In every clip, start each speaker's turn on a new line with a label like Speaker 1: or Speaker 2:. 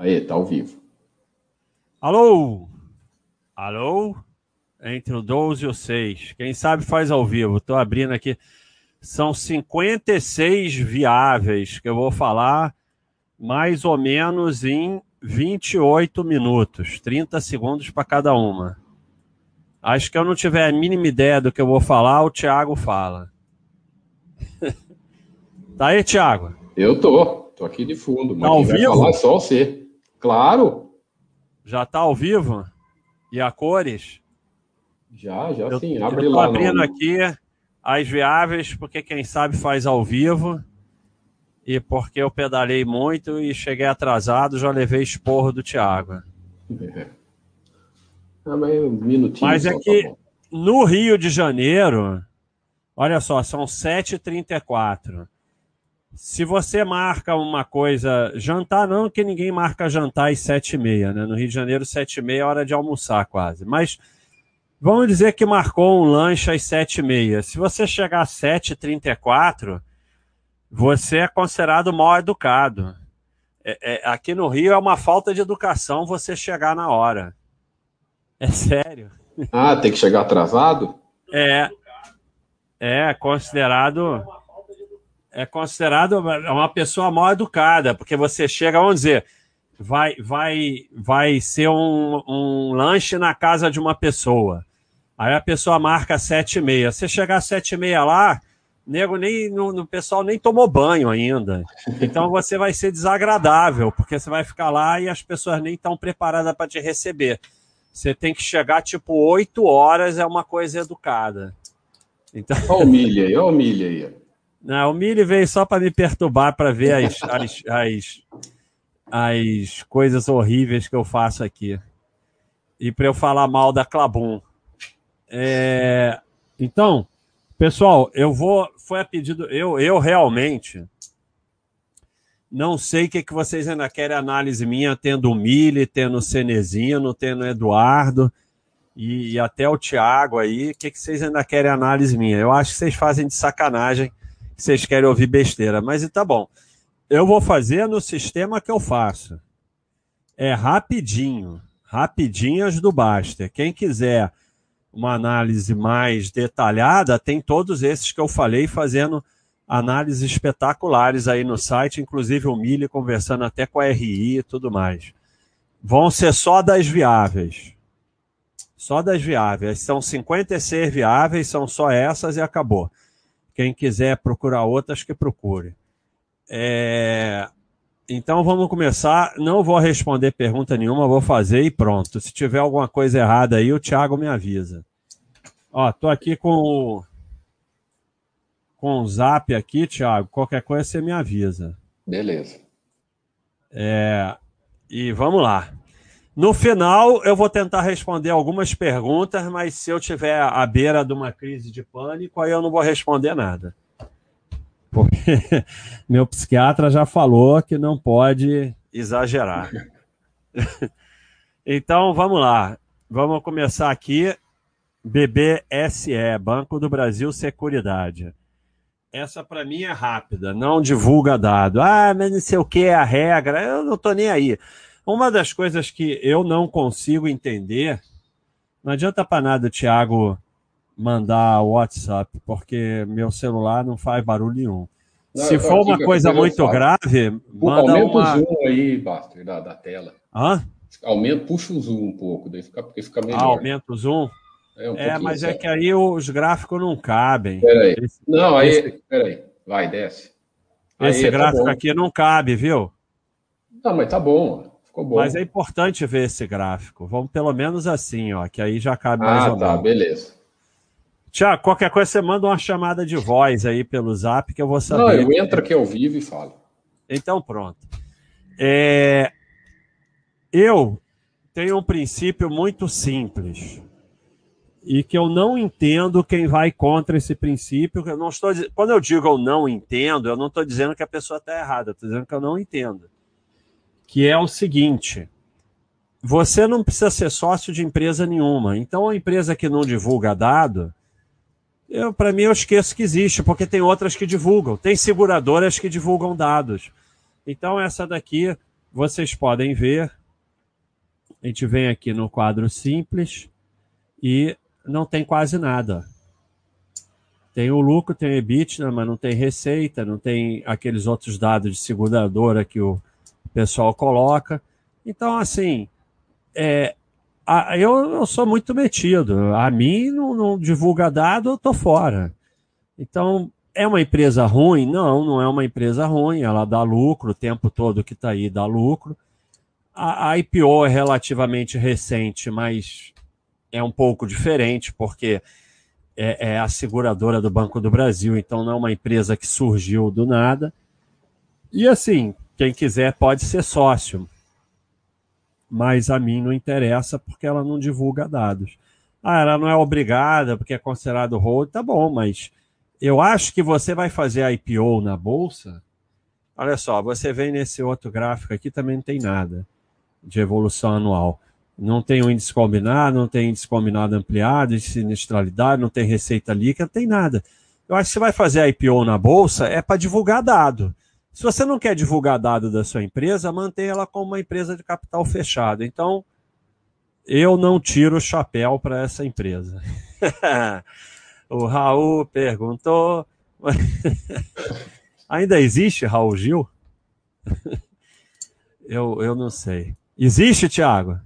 Speaker 1: Aí, tá ao vivo.
Speaker 2: Alô? Alô? Entre o 12 e o 6. Quem sabe faz ao vivo. Estou abrindo aqui. São 56 viáveis que eu vou falar mais ou menos em 28 minutos, 30 segundos para cada uma. Acho que eu não tiver a mínima ideia do que eu vou falar, o Thiago fala. tá aí, Thiago?
Speaker 1: Eu tô, tô aqui de fundo,
Speaker 2: mas tá ao vivo? falar é
Speaker 1: só você. Claro.
Speaker 2: Já tá ao vivo? E a cores?
Speaker 1: Já, já
Speaker 2: eu,
Speaker 1: sim.
Speaker 2: Abre eu tô lá. abrindo no... aqui as viáveis, porque quem sabe faz ao vivo. E porque eu pedalei muito e cheguei atrasado, já levei esporro do Thiago. É.
Speaker 1: Ah, mas um minutinho.
Speaker 2: Mas é que tá no Rio de Janeiro, olha só, são 7h34. Se você marca uma coisa, jantar não, que ninguém marca jantar às sete e meia, né? No Rio de Janeiro, sete e meia é hora de almoçar quase. Mas vamos dizer que marcou um lanche às sete e meia. Se você chegar às sete e trinta e quatro, você é considerado mal educado. É, é, aqui no Rio é uma falta de educação você chegar na hora. É sério.
Speaker 1: Ah, tem que chegar atrasado?
Speaker 2: É. É considerado é considerado uma pessoa mal educada, porque você chega, vamos dizer, vai, vai, vai ser um, um lanche na casa de uma pessoa. Aí a pessoa marca sete e meia. Você chegar sete e meia lá, nego nem no, no, pessoal nem tomou banho ainda. Então você vai ser desagradável, porque você vai ficar lá e as pessoas nem estão preparadas para te receber. Você tem que chegar tipo oito horas, é uma coisa educada.
Speaker 1: Então... Olha o milho aí, olha o aí.
Speaker 2: Não, o Mili veio só para me perturbar para ver as, as, as, as, coisas horríveis que eu faço aqui. E para eu falar mal da Clabum. É, então, pessoal, eu vou. Foi a pedido. Eu, eu realmente não sei o que, que vocês ainda querem análise minha, tendo o Mili, tendo o Cenezino, tendo o Eduardo e, e até o Thiago aí. O que, que vocês ainda querem análise minha? Eu acho que vocês fazem de sacanagem vocês querem ouvir besteira, mas tá bom. Eu vou fazer no sistema que eu faço. É rapidinho, rapidinhas do Baster. Quem quiser uma análise mais detalhada, tem todos esses que eu falei fazendo análises espetaculares aí no site, inclusive o Mili conversando até com a RI e tudo mais. Vão ser só das viáveis. Só das viáveis. São 56 viáveis, são só essas e acabou. Quem quiser procurar outras, que procure. É... Então vamos começar. Não vou responder pergunta nenhuma, vou fazer e pronto. Se tiver alguma coisa errada aí, o Thiago me avisa. Ó, tô aqui com o com o Zap aqui, Thiago. Qualquer coisa você me avisa.
Speaker 1: Beleza.
Speaker 2: É... E vamos lá. No final, eu vou tentar responder algumas perguntas, mas se eu tiver à beira de uma crise de pânico, aí eu não vou responder nada. Porque meu psiquiatra já falou que não pode exagerar. então, vamos lá. Vamos começar aqui. BBSE, Banco do Brasil Seguridade. Essa para mim é rápida, não divulga dado. Ah, mas não sei o que é a regra. Eu não estou nem aí. Uma das coisas que eu não consigo entender, não adianta para nada o Thiago mandar WhatsApp, porque meu celular não faz barulho nenhum. Não, Se for uma coisa muito grave, manda
Speaker 1: Aumenta
Speaker 2: uma...
Speaker 1: o zoom aí, Bastard, da, da tela.
Speaker 2: Hã?
Speaker 1: Aumenta, puxa o zoom um pouco, daí fica, porque fica melhor.
Speaker 2: Ah, aumenta o zoom? É, um é mas certo. é que aí os gráficos não cabem.
Speaker 1: Peraí. Esse, não, aí, esse... peraí. Vai, desce.
Speaker 2: Esse aí, tá gráfico tá aqui não cabe, viu?
Speaker 1: Não, mas tá bom. Ficou bom.
Speaker 2: Mas é importante ver esse gráfico. Vamos pelo menos assim, ó, que aí já cabe mais
Speaker 1: ah,
Speaker 2: ou
Speaker 1: tá, beleza.
Speaker 2: Tiago, qualquer coisa você manda uma chamada de voz aí pelo zap que eu vou saber.
Speaker 1: Não, eu entro aqui ao vivo e falo.
Speaker 2: Então pronto. É... Eu tenho um princípio muito simples e que eu não entendo quem vai contra esse princípio. Eu não estou Quando eu digo eu não entendo, eu não estou dizendo que a pessoa está errada, estou dizendo que eu não entendo que é o seguinte: você não precisa ser sócio de empresa nenhuma. Então, a empresa que não divulga dado, para mim eu esqueço que existe, porque tem outras que divulgam. Tem seguradoras que divulgam dados. Então, essa daqui vocês podem ver, a gente vem aqui no quadro simples e não tem quase nada. Tem o lucro, tem o EBITDA, mas não tem receita, não tem aqueles outros dados de seguradora que o pessoal coloca. Então, assim, é, a, eu, eu, sou muito metido. A mim não, não divulga dado, eu tô fora. Então, é uma empresa ruim? Não, não é uma empresa ruim. Ela dá lucro o tempo todo que está aí, dá lucro. A, a IPO é relativamente recente, mas é um pouco diferente, porque é, é, a seguradora do Banco do Brasil, então não é uma empresa que surgiu do nada. E assim, quem quiser pode ser sócio, mas a mim não interessa porque ela não divulga dados. Ah, ela não é obrigada porque é considerado hold, tá bom, mas eu acho que você vai fazer a IPO na bolsa. Olha só, você vem nesse outro gráfico aqui, também não tem nada de evolução anual. Não tem um índice combinado, não tem índice combinado ampliado, de sinistralidade, não tem receita líquida, não tem nada. Eu acho que você vai fazer a IPO na bolsa é para divulgar dado. Se você não quer divulgar dado da sua empresa, mantenha ela como uma empresa de capital fechado. Então, eu não tiro o chapéu para essa empresa. O Raul perguntou. Ainda existe Raul Gil? eu, eu não sei. Existe, Thiago?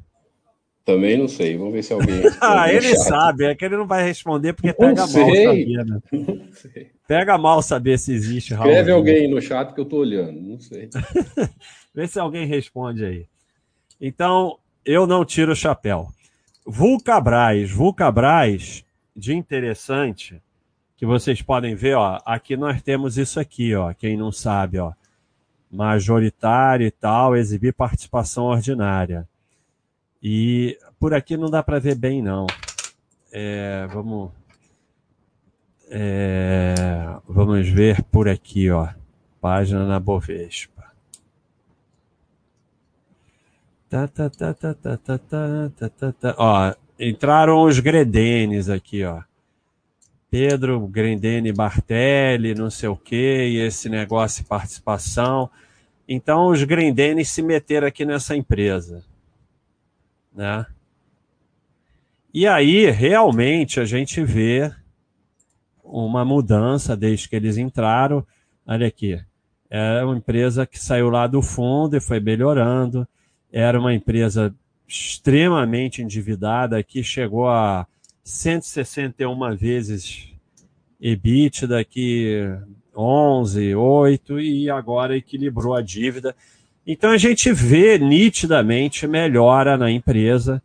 Speaker 1: Também não sei. Vamos ver se alguém.
Speaker 2: ah, ele sabe. É que ele não vai responder porque pega mal saber, né? Pega mal saber se existe
Speaker 1: Raul. Escreve alguém no chat que eu tô olhando. Não sei.
Speaker 2: Vê se alguém responde aí. Então, eu não tiro o chapéu. Vulcabras. Vulcabras de interessante que vocês podem ver, ó, aqui nós temos isso aqui, ó, quem não sabe, ó, majoritário e tal, exibir participação ordinária. E por aqui não dá para ver bem, não. É, vamos, é, vamos ver por aqui, ó, página na Bovespa. Tá, tá, tá, tá, tá, tá, tá, tá, tá. Ó, entraram os Gredenes aqui, ó. Pedro Grendene Bartelli, não sei o quê, e esse negócio de participação. Então, os Grendenes se meteram aqui nessa empresa. Né? E aí, realmente, a gente vê uma mudança desde que eles entraram. Olha aqui. Era uma empresa que saiu lá do fundo e foi melhorando. Era uma empresa extremamente endividada, que chegou a 161 vezes EBITDA, que 11, 8 e agora equilibrou a dívida. Então a gente vê nitidamente melhora na empresa.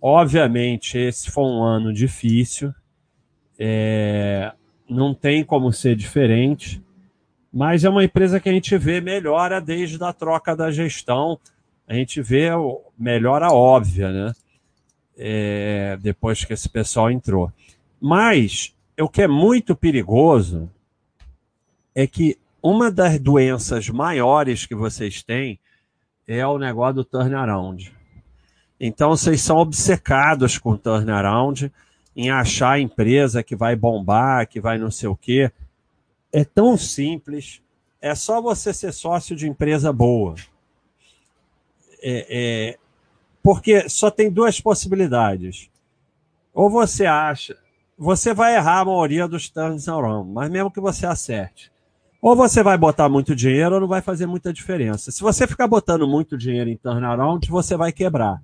Speaker 2: Obviamente, esse foi um ano difícil, é, não tem como ser diferente, mas é uma empresa que a gente vê melhora desde a troca da gestão a gente vê melhora óbvia, né? É, depois que esse pessoal entrou. Mas o que é muito perigoso é que uma das doenças maiores que vocês têm é o negócio do turnaround. Então vocês são obcecados com turnaround, em achar a empresa que vai bombar, que vai não sei o quê. É tão simples. É só você ser sócio de empresa boa é, é, porque só tem duas possibilidades. Ou você acha, você vai errar a maioria dos turns around, mas mesmo que você acerte. Ou você vai botar muito dinheiro ou não vai fazer muita diferença. Se você ficar botando muito dinheiro em turnaround, você vai quebrar.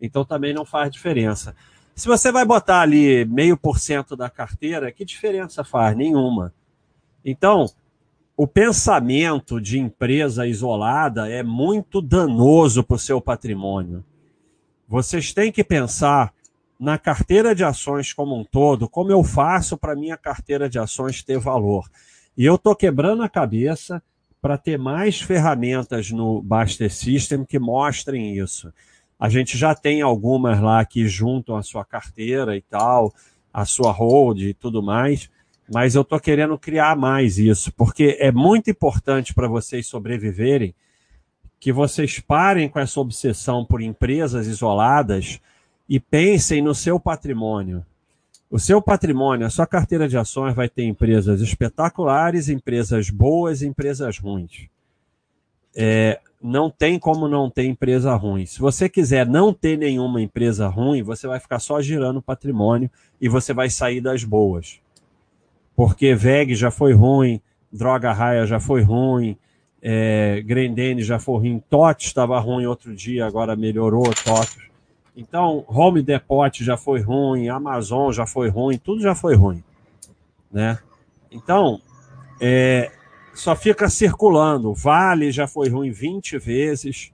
Speaker 2: Então também não faz diferença. Se você vai botar ali meio por cento da carteira, que diferença faz? Nenhuma. Então, o pensamento de empresa isolada é muito danoso para o seu patrimônio. Vocês têm que pensar na carteira de ações como um todo, como eu faço para minha carteira de ações ter valor. E eu estou quebrando a cabeça para ter mais ferramentas no Baster System que mostrem isso. A gente já tem algumas lá que juntam a sua carteira e tal, a sua hold e tudo mais mas eu estou querendo criar mais isso, porque é muito importante para vocês sobreviverem que vocês parem com essa obsessão por empresas isoladas e pensem no seu patrimônio. O seu patrimônio, a sua carteira de ações vai ter empresas espetaculares, empresas boas empresas ruins. é, não tem como não ter empresa ruim. Se você quiser não ter nenhuma empresa ruim, você vai ficar só girando patrimônio e você vai sair das boas. Porque VEG já foi ruim, Droga Raia já foi ruim, é, Grendene já foi ruim, TOT estava ruim outro dia, agora melhorou, TOT. Então, Home Depot já foi ruim, Amazon já foi ruim, tudo já foi ruim. Né? Então, é, só fica circulando. Vale já foi ruim 20 vezes.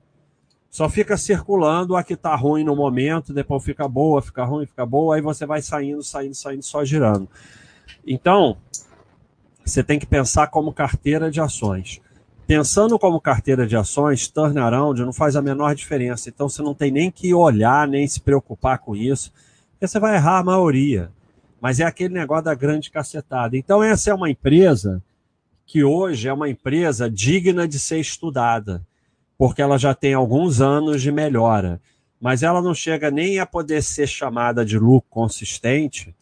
Speaker 2: Só fica circulando a que está ruim no momento, depois fica boa, fica ruim, fica boa, aí você vai saindo, saindo, saindo, só girando. Então, você tem que pensar como carteira de ações. Pensando como carteira de ações, turnaround não faz a menor diferença. Então, você não tem nem que olhar, nem se preocupar com isso, porque você vai errar a maioria. Mas é aquele negócio da grande cacetada. Então, essa é uma empresa que hoje é uma empresa digna de ser estudada, porque ela já tem alguns anos de melhora, mas ela não chega nem a poder ser chamada de lucro consistente,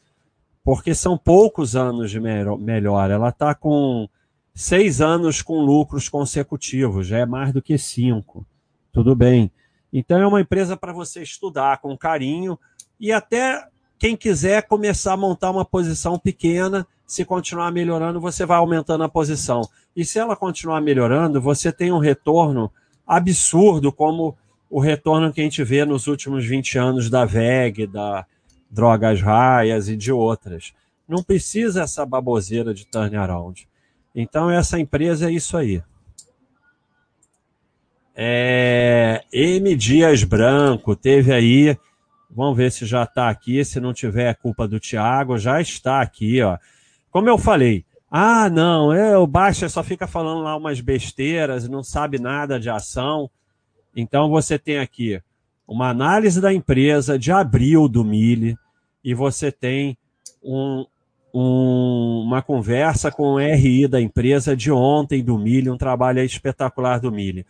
Speaker 2: porque são poucos anos de melhora. Ela está com seis anos com lucros consecutivos, já é mais do que cinco. Tudo bem. Então é uma empresa para você estudar com carinho e até quem quiser começar a montar uma posição pequena se continuar melhorando, você vai aumentando a posição. E se ela continuar melhorando, você tem um retorno absurdo, como o retorno que a gente vê nos últimos 20 anos da VEG, da Drogas Raias e de outras. Não precisa essa baboseira de turnaround. Então, essa empresa é isso aí. É, M. Dias Branco teve aí. Vamos ver se já está aqui. Se não tiver, é culpa do Tiago. Já está aqui, ó. Como eu falei, ah, não, é, o Baixa só fica falando lá umas besteiras, não sabe nada de ação. Então você tem aqui uma análise da empresa de abril do Mille e você tem um, um, uma conversa com o RI da empresa de ontem do Mille, um trabalho espetacular do Mille.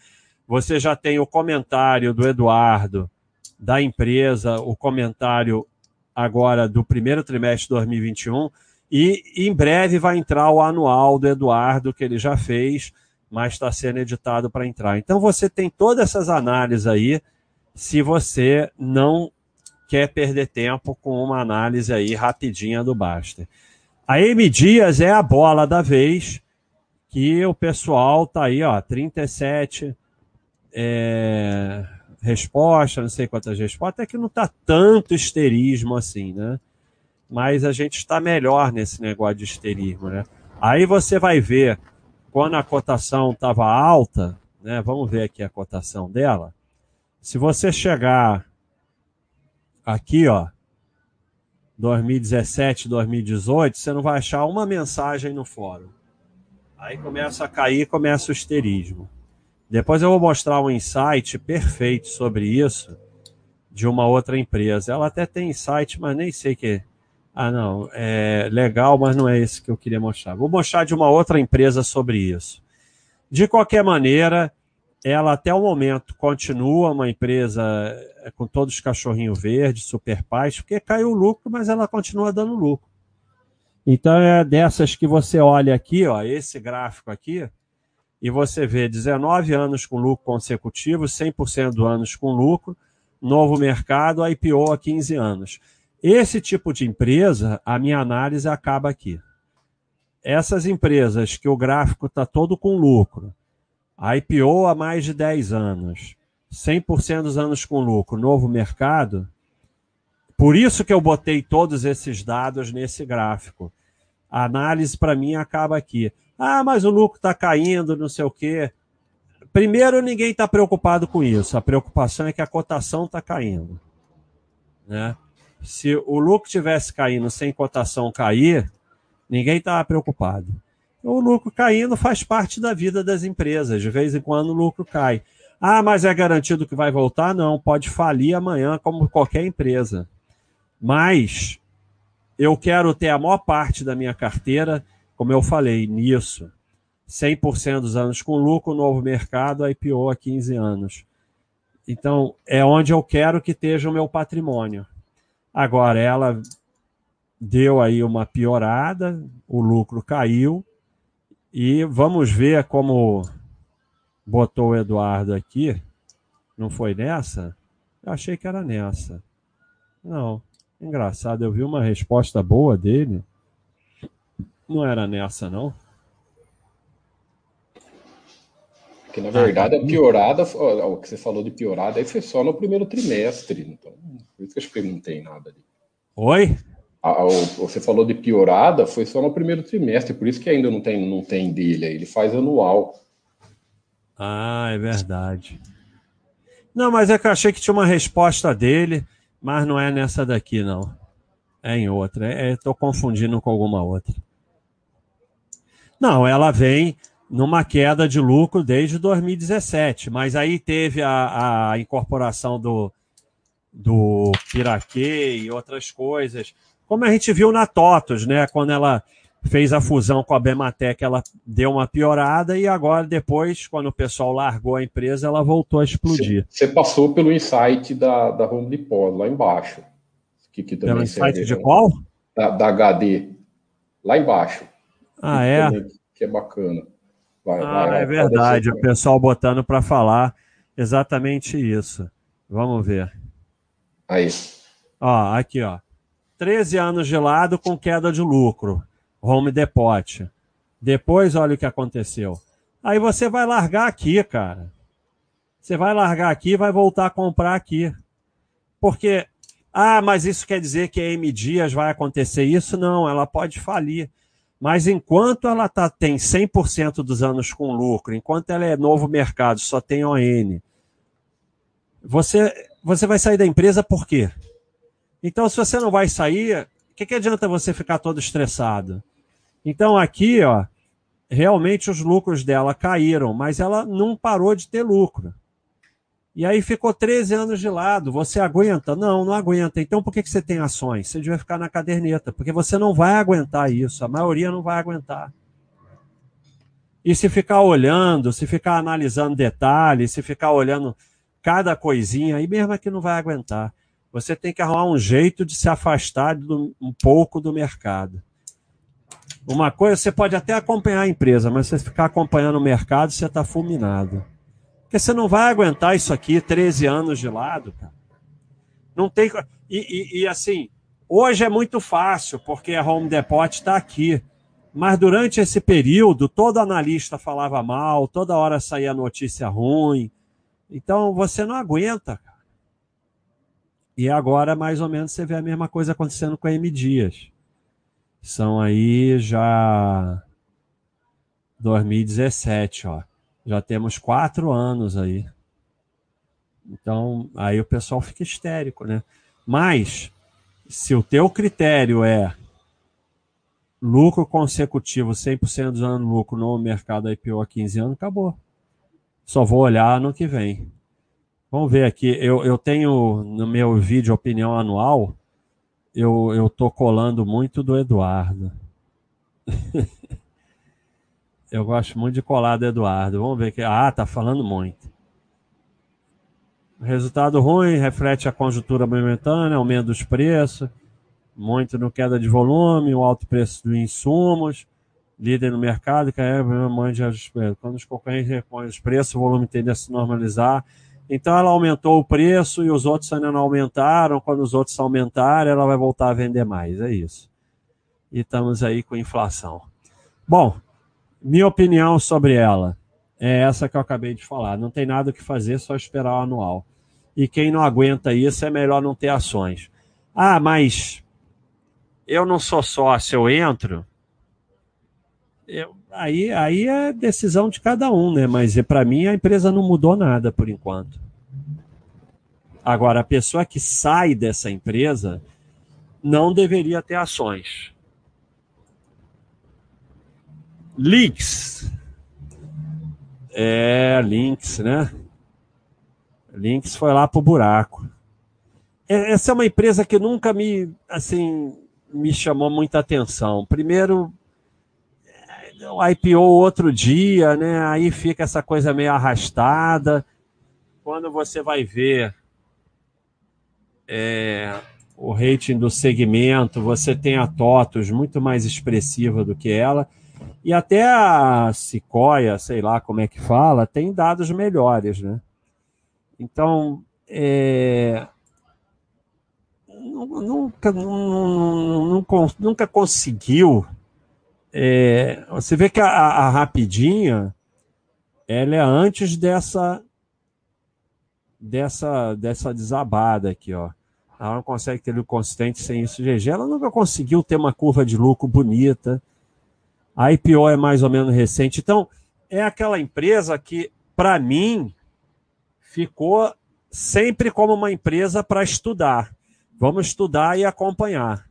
Speaker 2: Você já tem o comentário do Eduardo da empresa, o comentário agora do primeiro trimestre de 2021 e em breve vai entrar o anual do Eduardo, que ele já fez, mas está sendo editado para entrar. Então você tem todas essas análises aí, se você não quer perder tempo com uma análise aí rapidinha do Baster. A M Dias é a bola da vez, que o pessoal tá aí, ó, 37 é, respostas, não sei quantas respostas, até que não tá tanto histerismo assim, né? mas a gente está melhor nesse negócio de esterismo, né? Aí você vai ver quando a cotação estava alta, né? Vamos ver aqui a cotação dela. Se você chegar aqui, ó, 2017, 2018, você não vai achar uma mensagem no fórum. Aí começa a cair, começa o esterismo. Depois eu vou mostrar um insight perfeito sobre isso de uma outra empresa. Ela até tem insight, mas nem sei que ah, não, é legal, mas não é esse que eu queria mostrar. Vou mostrar de uma outra empresa sobre isso. De qualquer maneira, ela até o momento continua uma empresa com todos os cachorrinhos verdes, super paz, porque caiu o lucro, mas ela continua dando lucro. Então é dessas que você olha aqui, ó, esse gráfico aqui, e você vê 19 anos com lucro consecutivo, 100% do anos com lucro, novo mercado, IPO há 15 anos. Esse tipo de empresa, a minha análise acaba aqui. Essas empresas que o gráfico está todo com lucro, IPO há mais de 10 anos, 100% dos anos com lucro, novo mercado, por isso que eu botei todos esses dados nesse gráfico. A análise para mim acaba aqui. Ah, mas o lucro está caindo, não sei o quê. Primeiro, ninguém está preocupado com isso. A preocupação é que a cotação está caindo. Né? se o lucro tivesse caindo sem cotação cair, ninguém estava preocupado. O lucro caindo faz parte da vida das empresas. De vez em quando o lucro cai. Ah, mas é garantido que vai voltar? Não, pode falir amanhã, como qualquer empresa. Mas eu quero ter a maior parte da minha carteira, como eu falei, nisso. 100% dos anos com lucro, novo mercado, IPO há 15 anos. Então, é onde eu quero que esteja o meu patrimônio. Agora, ela deu aí uma piorada, o lucro caiu, e vamos ver como botou o Eduardo aqui. Não foi nessa? Eu achei que era nessa. Não. Engraçado, eu vi uma resposta boa dele. Não era nessa, não?
Speaker 1: Que na verdade a piorada, o que você falou de piorada, aí foi só no primeiro trimestre. Então, por isso que eu acho que não tem nada ali.
Speaker 2: Oi?
Speaker 1: A, o, você falou de piorada, foi só no primeiro trimestre, por isso que ainda não tem, não tem dele aí. Ele faz anual.
Speaker 2: Ah, é verdade. Não, mas é que eu achei que tinha uma resposta dele, mas não é nessa daqui, não. É em outra. Estou é, confundindo com alguma outra. Não, ela vem numa queda de lucro desde 2017, mas aí teve a, a incorporação do, do Piraquê e outras coisas. Como a gente viu na TOTOS, né? Quando ela fez a fusão com a Bematec, ela deu uma piorada e agora, depois, quando o pessoal largou a empresa, ela voltou a explodir.
Speaker 1: Você passou pelo insight da, da Home Depot, lá embaixo.
Speaker 2: Que, que também pelo insight de qual?
Speaker 1: Da, da, HD. Lá embaixo.
Speaker 2: Ah, que é?
Speaker 1: Também, que é bacana.
Speaker 2: Vai, ah, vai, é verdade. O pessoal botando para falar exatamente isso. Vamos ver.
Speaker 1: Aí.
Speaker 2: Ó, aqui, ó. 13 anos de lado com queda de lucro. Home Depot. Depois, olha o que aconteceu. Aí você vai largar aqui, cara. Você vai largar aqui e vai voltar a comprar aqui. Porque, ah, mas isso quer dizer que a M Dias vai acontecer isso? Não, ela pode falir. Mas enquanto ela tá, tem 100% dos anos com lucro, enquanto ela é novo mercado, só tem ON, você, você vai sair da empresa por quê? Então, se você não vai sair, o que, que adianta você ficar todo estressado? Então, aqui, ó, realmente os lucros dela caíram, mas ela não parou de ter lucro. E aí ficou 13 anos de lado. Você aguenta? Não, não aguenta. Então por que, que você tem ações? Você devia ficar na caderneta, porque você não vai aguentar isso. A maioria não vai aguentar. E se ficar olhando, se ficar analisando detalhes, se ficar olhando cada coisinha, aí mesmo é que não vai aguentar. Você tem que arrumar um jeito de se afastar do, um pouco do mercado. Uma coisa, você pode até acompanhar a empresa, mas você ficar acompanhando o mercado, você está fulminado. Porque você não vai aguentar isso aqui 13 anos de lado, cara. Não tem. E, e, e assim, hoje é muito fácil, porque a Home Depot está aqui. Mas durante esse período, todo analista falava mal, toda hora saía notícia ruim. Então você não aguenta, cara. E agora, mais ou menos, você vê a mesma coisa acontecendo com a M Dias. São aí já 2017, ó. Já temos quatro anos aí. Então, aí o pessoal fica histérico, né? Mas, se o teu critério é lucro consecutivo, 100% dos anos lucro no mercado IPO há 15 anos, acabou. Só vou olhar no que vem. Vamos ver aqui. Eu, eu tenho no meu vídeo opinião anual, eu, eu tô colando muito do Eduardo. Eu gosto muito de colar do Eduardo. Vamos ver que. Ah, tá falando muito. Resultado ruim, reflete a conjuntura momentânea, aumento dos preços, muito no queda de volume, o alto preço dos insumos, líder no mercado, que é mande quando os concorrentes repõem os preços, o volume tende a se normalizar. Então ela aumentou o preço e os outros ainda não aumentaram. Quando os outros aumentarem, ela vai voltar a vender mais. É isso. E estamos aí com inflação. Bom, minha opinião sobre ela é essa que eu acabei de falar. Não tem nada o que fazer, só esperar o anual. E quem não aguenta isso é melhor não ter ações. Ah, mas eu não sou sócio, eu entro. Eu, aí, aí é decisão de cada um, né? Mas para mim a empresa não mudou nada por enquanto. Agora, a pessoa que sai dessa empresa não deveria ter ações. Links. É, Links, né? Links foi lá pro buraco. É, essa é uma empresa que nunca me, assim, me chamou muita atenção. Primeiro, IPO outro dia, né? Aí fica essa coisa meio arrastada. Quando você vai ver é, o rating do segmento, você tem a TOTOS muito mais expressiva do que ela. E até a Sequoia, sei lá como é que fala, tem dados melhores, né? Então, é, nunca, nunca, nunca conseguiu. É, você vê que a, a Rapidinha ela é antes dessa dessa dessa desabada aqui, ó. Ela não consegue ter lucro consistente sem isso GG. Ela nunca conseguiu ter uma curva de lucro bonita. A IPO é mais ou menos recente. Então, é aquela empresa que, para mim, ficou sempre como uma empresa para estudar. Vamos estudar e acompanhar.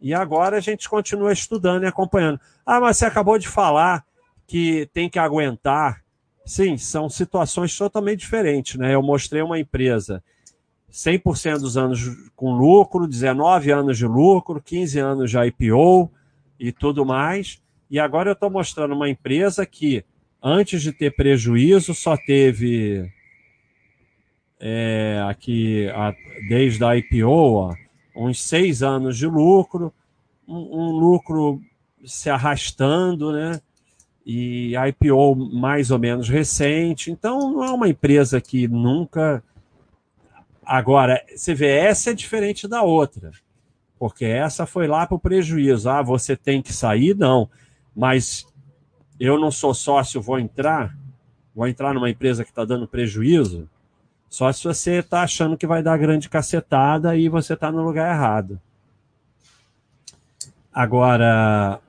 Speaker 2: E agora a gente continua estudando e acompanhando. Ah, mas você acabou de falar que tem que aguentar. Sim, são situações totalmente diferentes. Né? Eu mostrei uma empresa 100% dos anos com lucro, 19 anos de lucro, 15 anos de IPO e tudo mais. E agora eu estou mostrando uma empresa que, antes de ter prejuízo, só teve é, aqui a, desde a IPO ó, uns seis anos de lucro, um, um, lucro se arrastando, né? E IPO mais ou menos recente. Então, não é uma empresa que nunca. Agora, você vê, essa é diferente da outra, porque essa foi lá para o prejuízo. Ah, você tem que sair? Não mas eu não sou sócio, vou entrar, vou entrar numa empresa que está dando prejuízo, só se você está achando que vai dar grande cacetada e você está no lugar errado. Agora,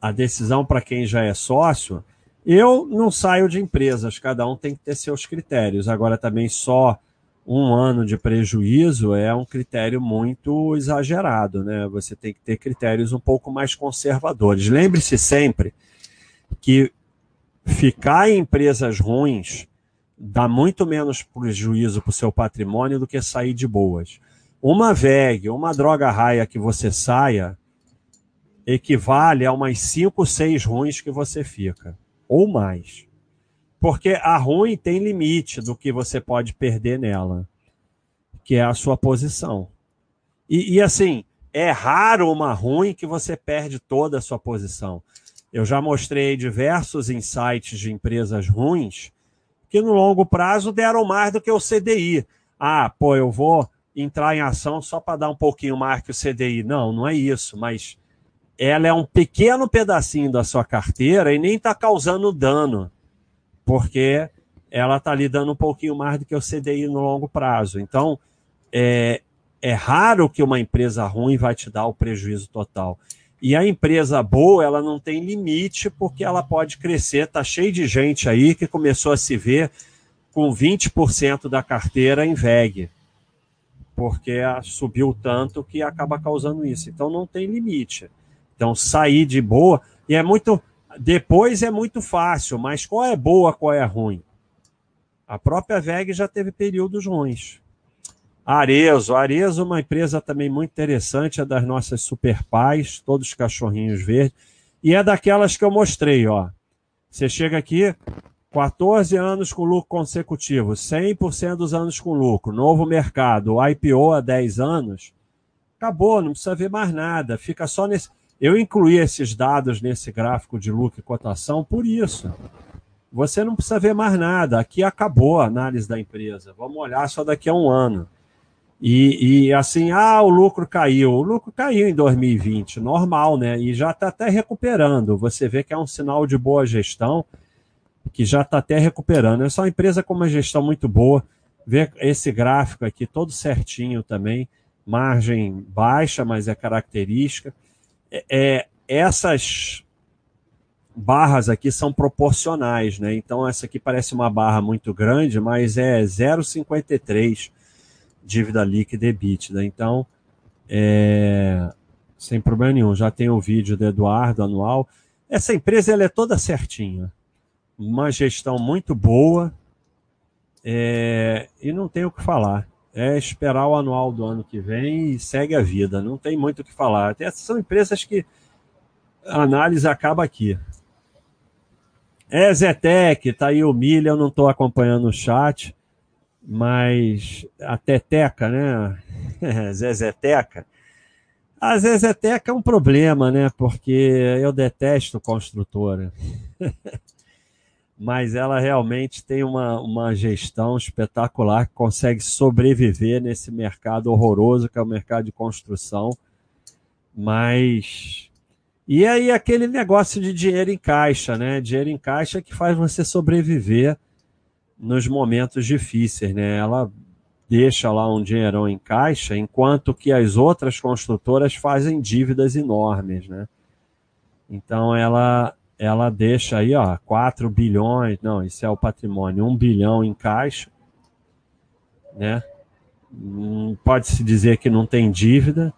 Speaker 2: a decisão para quem já é sócio, eu não saio de empresas, cada um tem que ter seus critérios. Agora, também só um ano de prejuízo é um critério muito exagerado, né? Você tem que ter critérios um pouco mais conservadores. Lembre-se sempre que ficar em empresas ruins dá muito menos prejuízo para o seu patrimônio do que sair de boas. Uma VEG, uma droga raia que você saia, equivale a umas 5, 6 ruins que você fica, ou mais. Porque a ruim tem limite do que você pode perder nela, que é a sua posição. E, e assim, é raro uma ruim que você perde toda a sua posição. Eu já mostrei diversos insights de empresas ruins que no longo prazo deram mais do que o CDI. Ah, pô, eu vou entrar em ação só para dar um pouquinho mais que o CDI. Não, não é isso, mas ela é um pequeno pedacinho da sua carteira e nem está causando dano porque ela está ali dando um pouquinho mais do que o CDI no longo prazo. Então, é, é raro que uma empresa ruim vai te dar o prejuízo total. E a empresa boa, ela não tem limite, porque ela pode crescer. Está cheio de gente aí que começou a se ver com 20% da carteira em VEG, porque subiu tanto que acaba causando isso. Então não tem limite. Então sair de boa, e é muito depois é muito fácil, mas qual é boa, qual é ruim? A própria VEG já teve períodos ruins. Arezo, Arezo é uma empresa também muito interessante, é das nossas super pais, todos os cachorrinhos verdes, e é daquelas que eu mostrei, ó. Você chega aqui, 14 anos com lucro consecutivo, 100% dos anos com lucro, novo mercado, IPO há 10 anos, acabou, não precisa ver mais nada, fica só nesse. Eu incluí esses dados nesse gráfico de lucro e cotação por isso. Você não precisa ver mais nada. Aqui acabou a análise da empresa. Vamos olhar só daqui a um ano. E, e assim, ah, o lucro caiu. O lucro caiu em 2020, normal, né? E já está até recuperando. Você vê que é um sinal de boa gestão, que já está até recuperando. É só uma empresa com uma gestão muito boa. Vê esse gráfico aqui todo certinho também. Margem baixa, mas é característica é, essas barras aqui são proporcionais, né? Então essa aqui parece uma barra muito grande, mas é 0,53 dívida líquida EBITDA. Então, é, sem problema nenhum. Já tem o vídeo do Eduardo anual. Essa empresa ela é toda certinha. Uma gestão muito boa é, e não tem o que falar é esperar o anual do ano que vem e segue a vida. Não tem muito o que falar. Essas são empresas que a análise acaba aqui. É Zetec, tá aí o Milha, eu não estou acompanhando o chat, mas a Teteca, né? Zezeteca. Até que é um problema, né? Porque eu detesto construtora. Mas ela realmente tem uma, uma gestão espetacular que consegue sobreviver nesse mercado horroroso que é o mercado de construção. Mas. E aí aquele negócio de dinheiro em caixa, né? Dinheiro em caixa que faz você sobreviver nos momentos difíceis, né? Ela deixa lá um dinheirão em caixa, enquanto que as outras construtoras fazem dívidas enormes, né? Então ela ela deixa aí, ó, 4 bilhões, não, isso é o patrimônio, 1 bilhão em caixa, né? Hum, pode-se dizer que não tem dívida,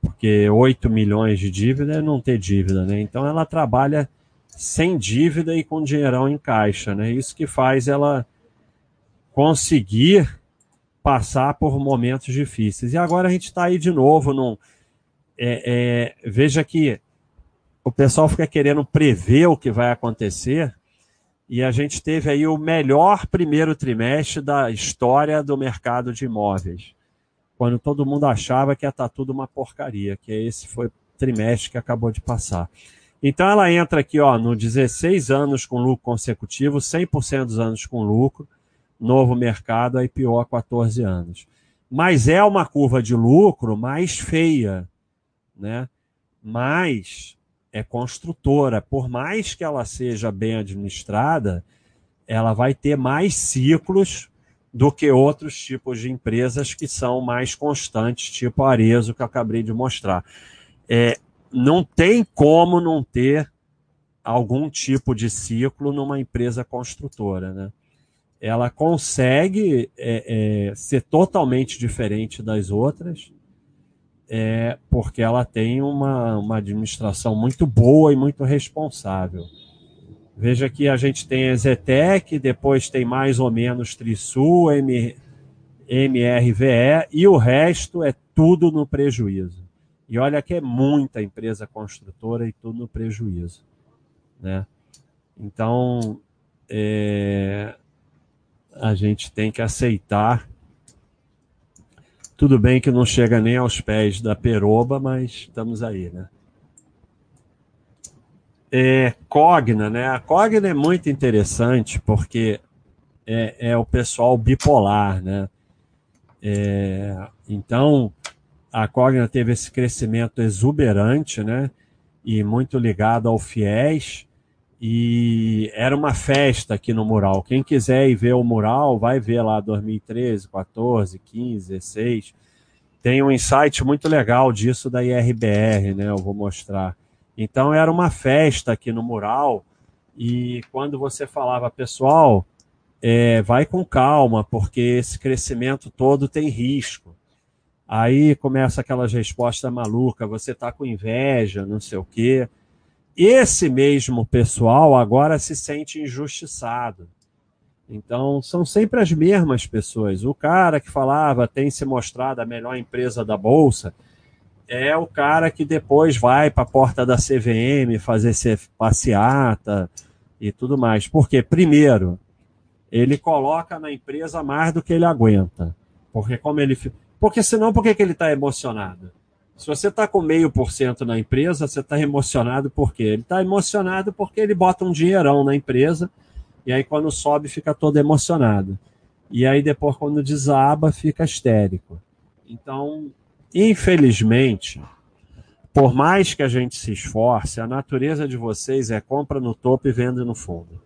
Speaker 2: porque 8 milhões de dívida é não ter dívida, né? Então ela trabalha sem dívida e com dinheirão em caixa, né? Isso que faz ela conseguir passar por momentos difíceis. E agora a gente está aí de novo num. É, é, veja que o pessoal fica querendo prever o que vai acontecer, e a gente teve aí o melhor primeiro trimestre da história do mercado de imóveis. Quando todo mundo achava que ia estar tá tudo uma porcaria, que esse foi o trimestre que acabou de passar. Então ela entra aqui ó, no 16 anos com lucro consecutivo, 100% dos anos com lucro, novo mercado, IPO há 14 anos. Mas é uma curva de lucro mais feia, né? Mas é construtora. Por mais que ela seja bem administrada, ela vai ter mais ciclos do que outros tipos de empresas que são mais constantes, tipo a Arezo, que eu acabei de mostrar. É, não tem como não ter algum tipo de ciclo numa empresa construtora, né? ela consegue é, é, ser totalmente diferente das outras, é, porque ela tem uma, uma administração muito boa e muito responsável. Veja que a gente tem a Zetec, depois tem mais ou menos Trisul, MRVE, e o resto é tudo no prejuízo. E olha que é muita empresa construtora e tudo no prejuízo. Né? Então, é, a gente tem que aceitar. Tudo bem que não chega nem aos pés da peroba, mas estamos aí, né? É, Cogna, né? A Cogna é muito interessante porque é, é o pessoal bipolar, né? É, então, a Cogna teve esse crescimento exuberante, né? E muito ligado ao FIES, e era uma festa aqui no mural. Quem quiser ir ver o mural, vai ver lá 2013, 14, 15, 16. Tem um insight muito legal disso da IRBR, né? Eu vou mostrar. Então era uma festa aqui no mural e quando você falava, pessoal, é, vai com calma, porque esse crescimento todo tem risco. Aí começa aquelas respostas malucas, você está com inveja, não sei o quê esse mesmo pessoal agora se sente injustiçado. Então, são sempre as mesmas pessoas. O cara que falava tem se mostrado a melhor empresa da Bolsa é o cara que depois vai para a porta da CVM fazer passeata e tudo mais. Porque, primeiro, ele coloca na empresa mais do que ele aguenta. Porque, como ele. Porque senão, por que, que ele está emocionado? Se você está com meio por cento na empresa, você está emocionado por quê? Ele está emocionado porque ele bota um dinheirão na empresa e aí quando sobe fica todo emocionado. E aí depois quando desaba fica histérico. Então, infelizmente, por mais que a gente se esforce, a natureza de vocês é compra no topo e venda no fundo.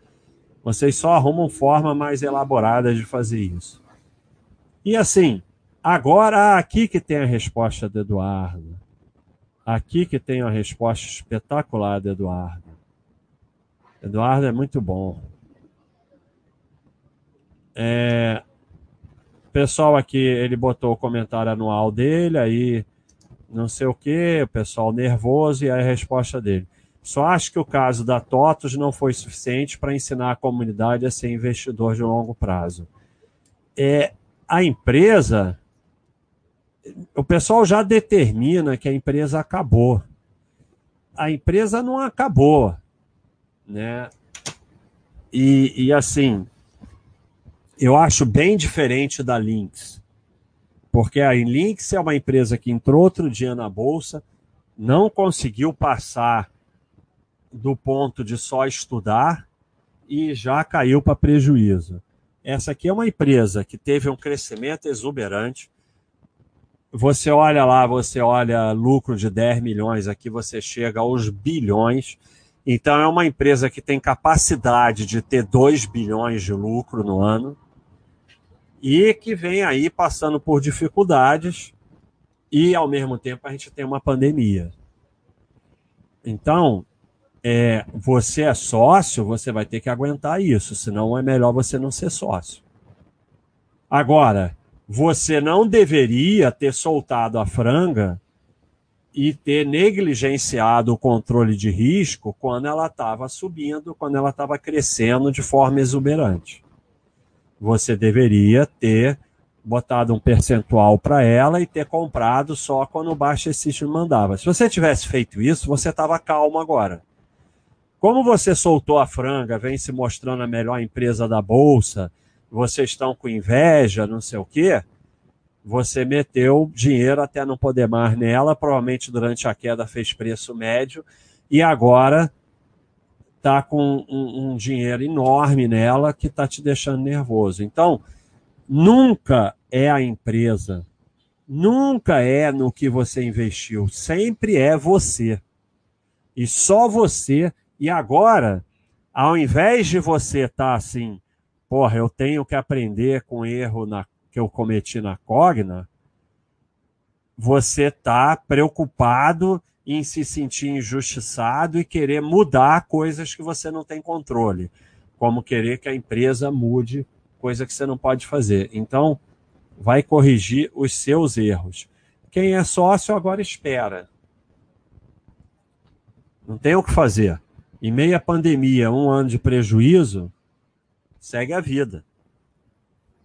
Speaker 2: Vocês só arrumam forma mais elaborada de fazer isso. E assim, Agora, aqui que tem a resposta do Eduardo. Aqui que tem a resposta espetacular do Eduardo. Eduardo é muito bom. É, pessoal aqui, ele botou o comentário anual dele, aí não sei o que, o pessoal nervoso, e aí a resposta dele. Só acho que o caso da TOTOS não foi suficiente para ensinar a comunidade a ser investidor de longo prazo. É, a empresa o pessoal já determina que a empresa acabou. A empresa não acabou, né? E, e assim, eu acho bem diferente da Lynx. Porque a Inlinks é uma empresa que entrou outro dia na bolsa, não conseguiu passar do ponto de só estudar e já caiu para prejuízo. Essa aqui é uma empresa que teve um crescimento exuberante. Você olha lá, você olha lucro de 10 milhões, aqui você chega aos bilhões. Então é uma empresa que tem capacidade de ter 2 bilhões de lucro no ano e que vem aí passando por dificuldades e ao mesmo tempo a gente tem uma pandemia. Então, é, você é sócio, você vai ter que aguentar isso, senão é melhor você não ser sócio. Agora, você não deveria ter soltado a franga e ter negligenciado o controle de risco quando ela estava subindo, quando ela estava crescendo de forma exuberante. Você deveria ter botado um percentual para ela e ter comprado só quando o Baixa System mandava. Se você tivesse feito isso, você estava calmo agora. Como você soltou a franga, vem se mostrando a melhor empresa da bolsa, vocês estão com inveja, não sei o quê, você meteu dinheiro até não poder mais nela, provavelmente durante a queda fez preço médio, e agora está com um, um, dinheiro enorme nela que está te deixando nervoso. Então, nunca é a empresa, nunca é no que você investiu, sempre é você. E só você e agora, ao invés de você estar tá assim, porra, eu tenho que aprender com o erro na, que eu cometi na Cogna, você está preocupado em se sentir injustiçado e querer mudar coisas que você não tem controle, como querer que a empresa mude coisa que você não pode fazer. Então, vai corrigir os seus erros. Quem é sócio agora espera. Não tem o que fazer em meio à pandemia, um ano de prejuízo, segue a vida.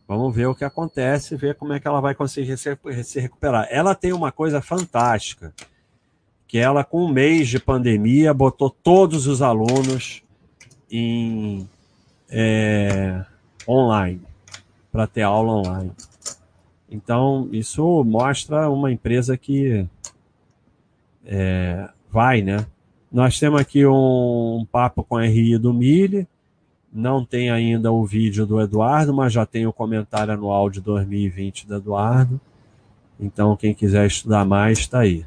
Speaker 2: Vamos ver o que acontece, ver como é que ela vai conseguir se recuperar. Ela tem uma coisa fantástica, que ela, com um mês de pandemia, botou todos os alunos em é, online, para ter aula online. Então, isso mostra uma empresa que é, vai, né? Nós temos aqui um, um papo com a RI do Mille. Não tem ainda o vídeo do Eduardo, mas já tem o comentário anual de 2020 do Eduardo. Então, quem quiser estudar mais, está aí.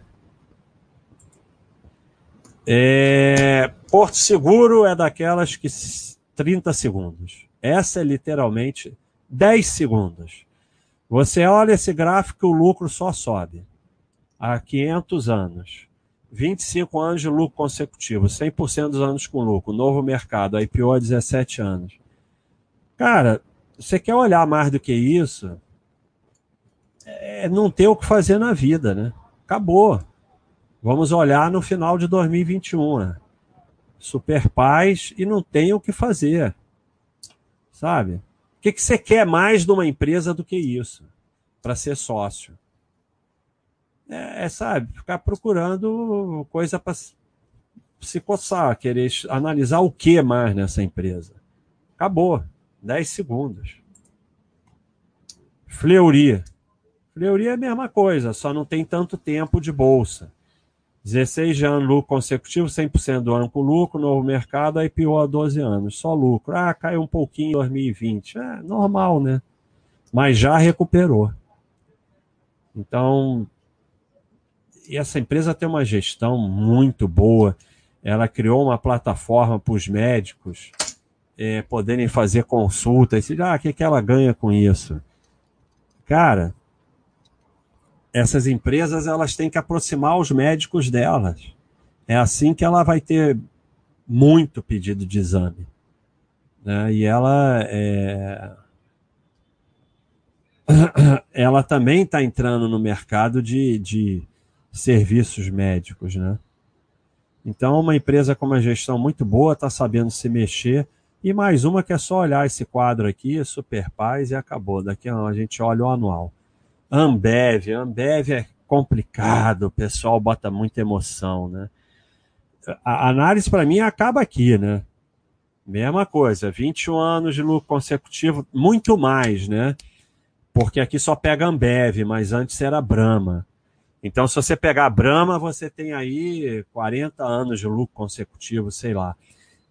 Speaker 2: É... Porto Seguro é daquelas que 30 segundos. Essa é literalmente 10 segundos. Você olha esse gráfico, o lucro só sobe. Há 500 anos. 25 anos de lucro consecutivo, 100% dos anos com lucro, novo mercado, IPO há 17 anos. Cara, você quer olhar mais do que isso? É não ter o que fazer na vida, né? Acabou. Vamos olhar no final de 2021. Né? Super paz e não tem o que fazer. Sabe? O que, que você quer mais de uma empresa do que isso? Para ser sócio é, é, sabe, ficar procurando coisa para se coçar, querer analisar o que mais nessa empresa. Acabou. 10 segundos. Fleury. Fleury é a mesma coisa, só não tem tanto tempo de bolsa. 16 de ano lucro consecutivo, 100% do ano com lucro, novo mercado, IPO há 12 anos, só lucro. Ah, caiu um pouquinho em 2020. É normal, né? Mas já recuperou. Então, e essa empresa tem uma gestão muito boa. Ela criou uma plataforma para os médicos é, poderem fazer consultas. Ah, o que, que ela ganha com isso? Cara, essas empresas elas têm que aproximar os médicos delas. É assim que ela vai ter muito pedido de exame. Né? E ela é... ela também está entrando no mercado de, de serviços médicos, né? Então, uma empresa com uma gestão muito boa está sabendo se mexer. E mais uma que é só olhar esse quadro aqui, Super Paz, e acabou. Daqui a, a gente olha o anual. Ambev, Ambev é complicado, o pessoal bota muita emoção, né? A análise para mim acaba aqui, né? Mesma coisa, 21 anos de lucro consecutivo, muito mais, né? porque aqui só pega Ambev, mas antes era Brahma. Então, se você pegar a Brahma, você tem aí 40 anos de lucro consecutivo, sei lá.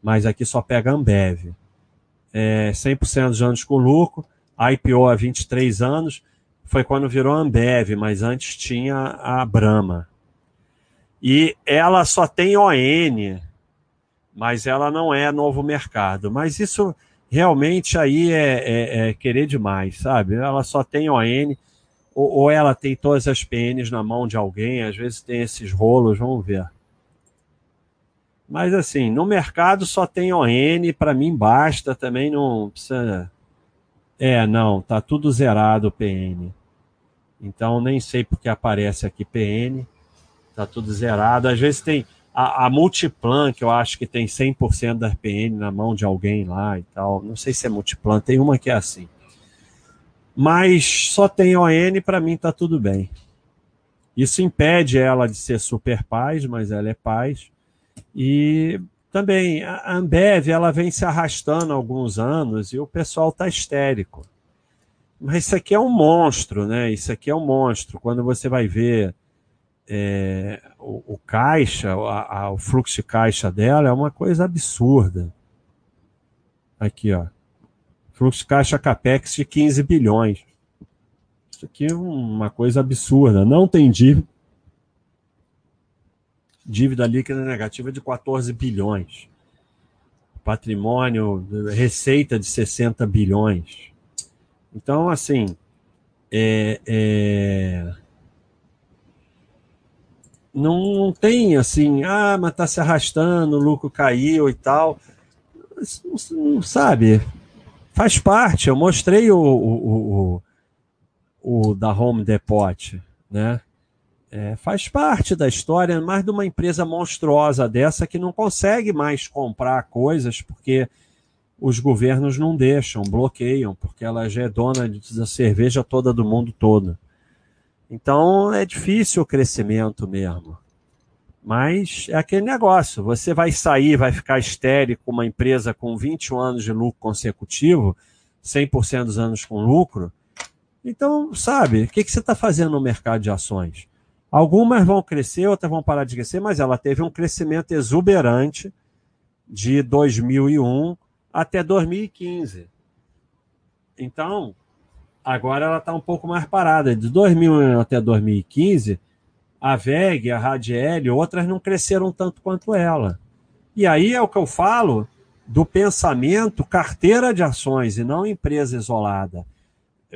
Speaker 2: Mas aqui só pega Ambev. É 100% de anos com lucro, IPO há 23 anos, foi quando virou Ambev, mas antes tinha a Brahma. E ela só tem ON, mas ela não é novo mercado. Mas isso realmente aí é, é, é querer demais, sabe? Ela só tem ON, ou, ou, ela tem todas as PNs na mão de alguém, às vezes tem esses rolos, vamos ver. Mas assim, no mercado só tem ON, para mim basta, também não precisa. É, não, tá tudo zerado o PN. Então nem sei porque aparece aqui PN, tá tudo zerado. Às vezes tem a, a Multiplan, que eu acho que tem 100% da RPN na mão de alguém lá e tal. Não sei se é Multiplan, tem uma que é assim. Mas só tem ON, para mim tá tudo bem. Isso impede ela de ser super paz, mas ela é paz. E também a Ambev ela vem se arrastando há alguns anos e o pessoal tá histérico. Mas isso aqui é um monstro, né? Isso aqui é um monstro. Quando você vai ver é, o, o, caixa, a, a, o fluxo de caixa dela é uma coisa absurda. Aqui, ó. Fluxo de caixa capex de 15 bilhões. Isso aqui é uma coisa absurda. Não tem dívida. Dívida líquida negativa de 14 bilhões. Patrimônio, receita de 60 bilhões. Então, assim, é, é não, tem assim, ah, mas tá se arrastando, o lucro caiu e tal. Não, sabe, faz parte. Eu mostrei o, o, o, o da Home Depot, né? É, faz parte da história, mais de uma empresa monstruosa dessa que não consegue mais comprar coisas porque os governos não deixam, bloqueiam, porque ela já é dona da cerveja toda do mundo todo. Então é difícil o crescimento mesmo. Mas é aquele negócio: você vai sair, vai ficar estéreo com uma empresa com 21 anos de lucro consecutivo, 100% dos anos com lucro. Então, sabe, o que, que você está fazendo no mercado de ações? Algumas vão crescer, outras vão parar de crescer, mas ela teve um crescimento exuberante de 2001 até 2015. Então, Agora ela está um pouco mais parada. De 2000 até 2015, a VEG, a Radiel, outras não cresceram tanto quanto ela. E aí é o que eu falo do pensamento carteira de ações e não empresa isolada.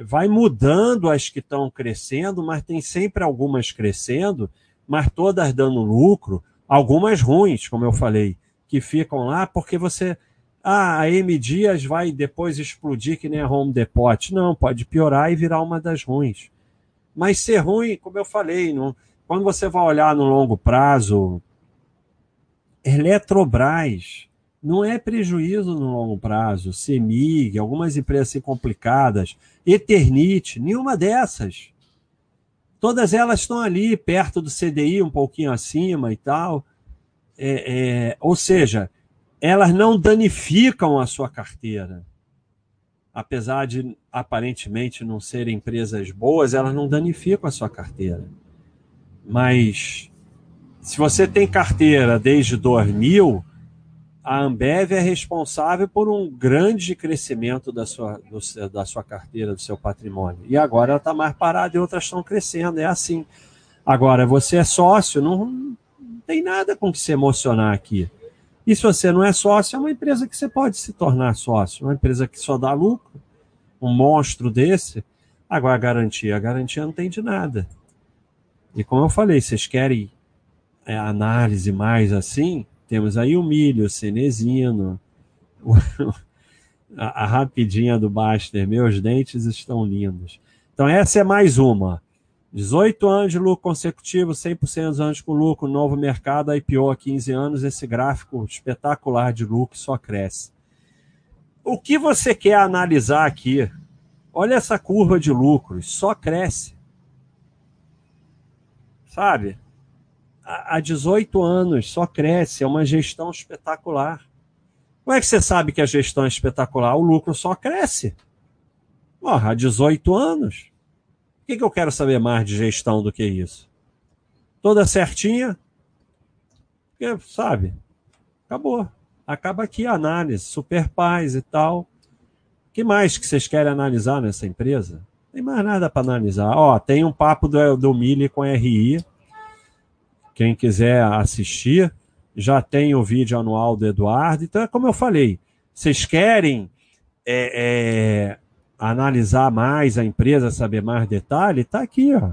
Speaker 2: Vai mudando as que estão crescendo, mas tem sempre algumas crescendo, mas todas dando lucro, algumas ruins, como eu falei, que ficam lá porque você ah, a M Dias vai depois explodir que nem a Home Depot. Não, pode piorar e virar uma das ruins. Mas ser ruim, como eu falei, não, quando você vai olhar no longo prazo, Eletrobras não é prejuízo no longo prazo. Semig, algumas empresas assim complicadas, Eternite, nenhuma dessas. Todas elas estão ali, perto do CDI, um pouquinho acima e tal. É, é, ou seja, elas não danificam a sua carteira. Apesar de aparentemente não serem empresas boas, elas não danificam a sua carteira. Mas se você tem carteira desde 2000, a Ambev é responsável por um grande crescimento da sua, do, da sua carteira, do seu patrimônio. E agora ela está mais parada e outras estão crescendo. É assim. Agora, você é sócio, não, não tem nada com que se emocionar aqui. E se você não é sócio, é uma empresa que você pode se tornar sócio, uma empresa que só dá lucro, um monstro desse. Agora, a garantia, a garantia não tem de nada. E como eu falei, vocês querem é, análise mais assim? Temos aí o milho, o cenezino, a, a rapidinha do Baster, meus dentes estão lindos. Então, essa é mais uma. 18 anos de lucro consecutivo, 100% dos anos com lucro, novo mercado, IPO há 15 anos, esse gráfico espetacular de lucro só cresce. O que você quer analisar aqui? Olha essa curva de lucros, só cresce. Sabe? Há 18 anos só cresce, é uma gestão espetacular. Como é que você sabe que a gestão é espetacular? O lucro só cresce. Porra, há 18 anos. O que, que eu quero saber mais de gestão do que isso? Toda certinha? Porque, sabe? Acabou. Acaba aqui a análise, super paz e tal. O que mais que vocês querem analisar nessa empresa? Tem mais nada para analisar. Ó, tem um papo do, do Mili com RI. Quem quiser assistir, já tem o vídeo anual do Eduardo. Então, é como eu falei, vocês querem é, é, analisar mais a empresa, saber mais detalhe, está aqui, ó.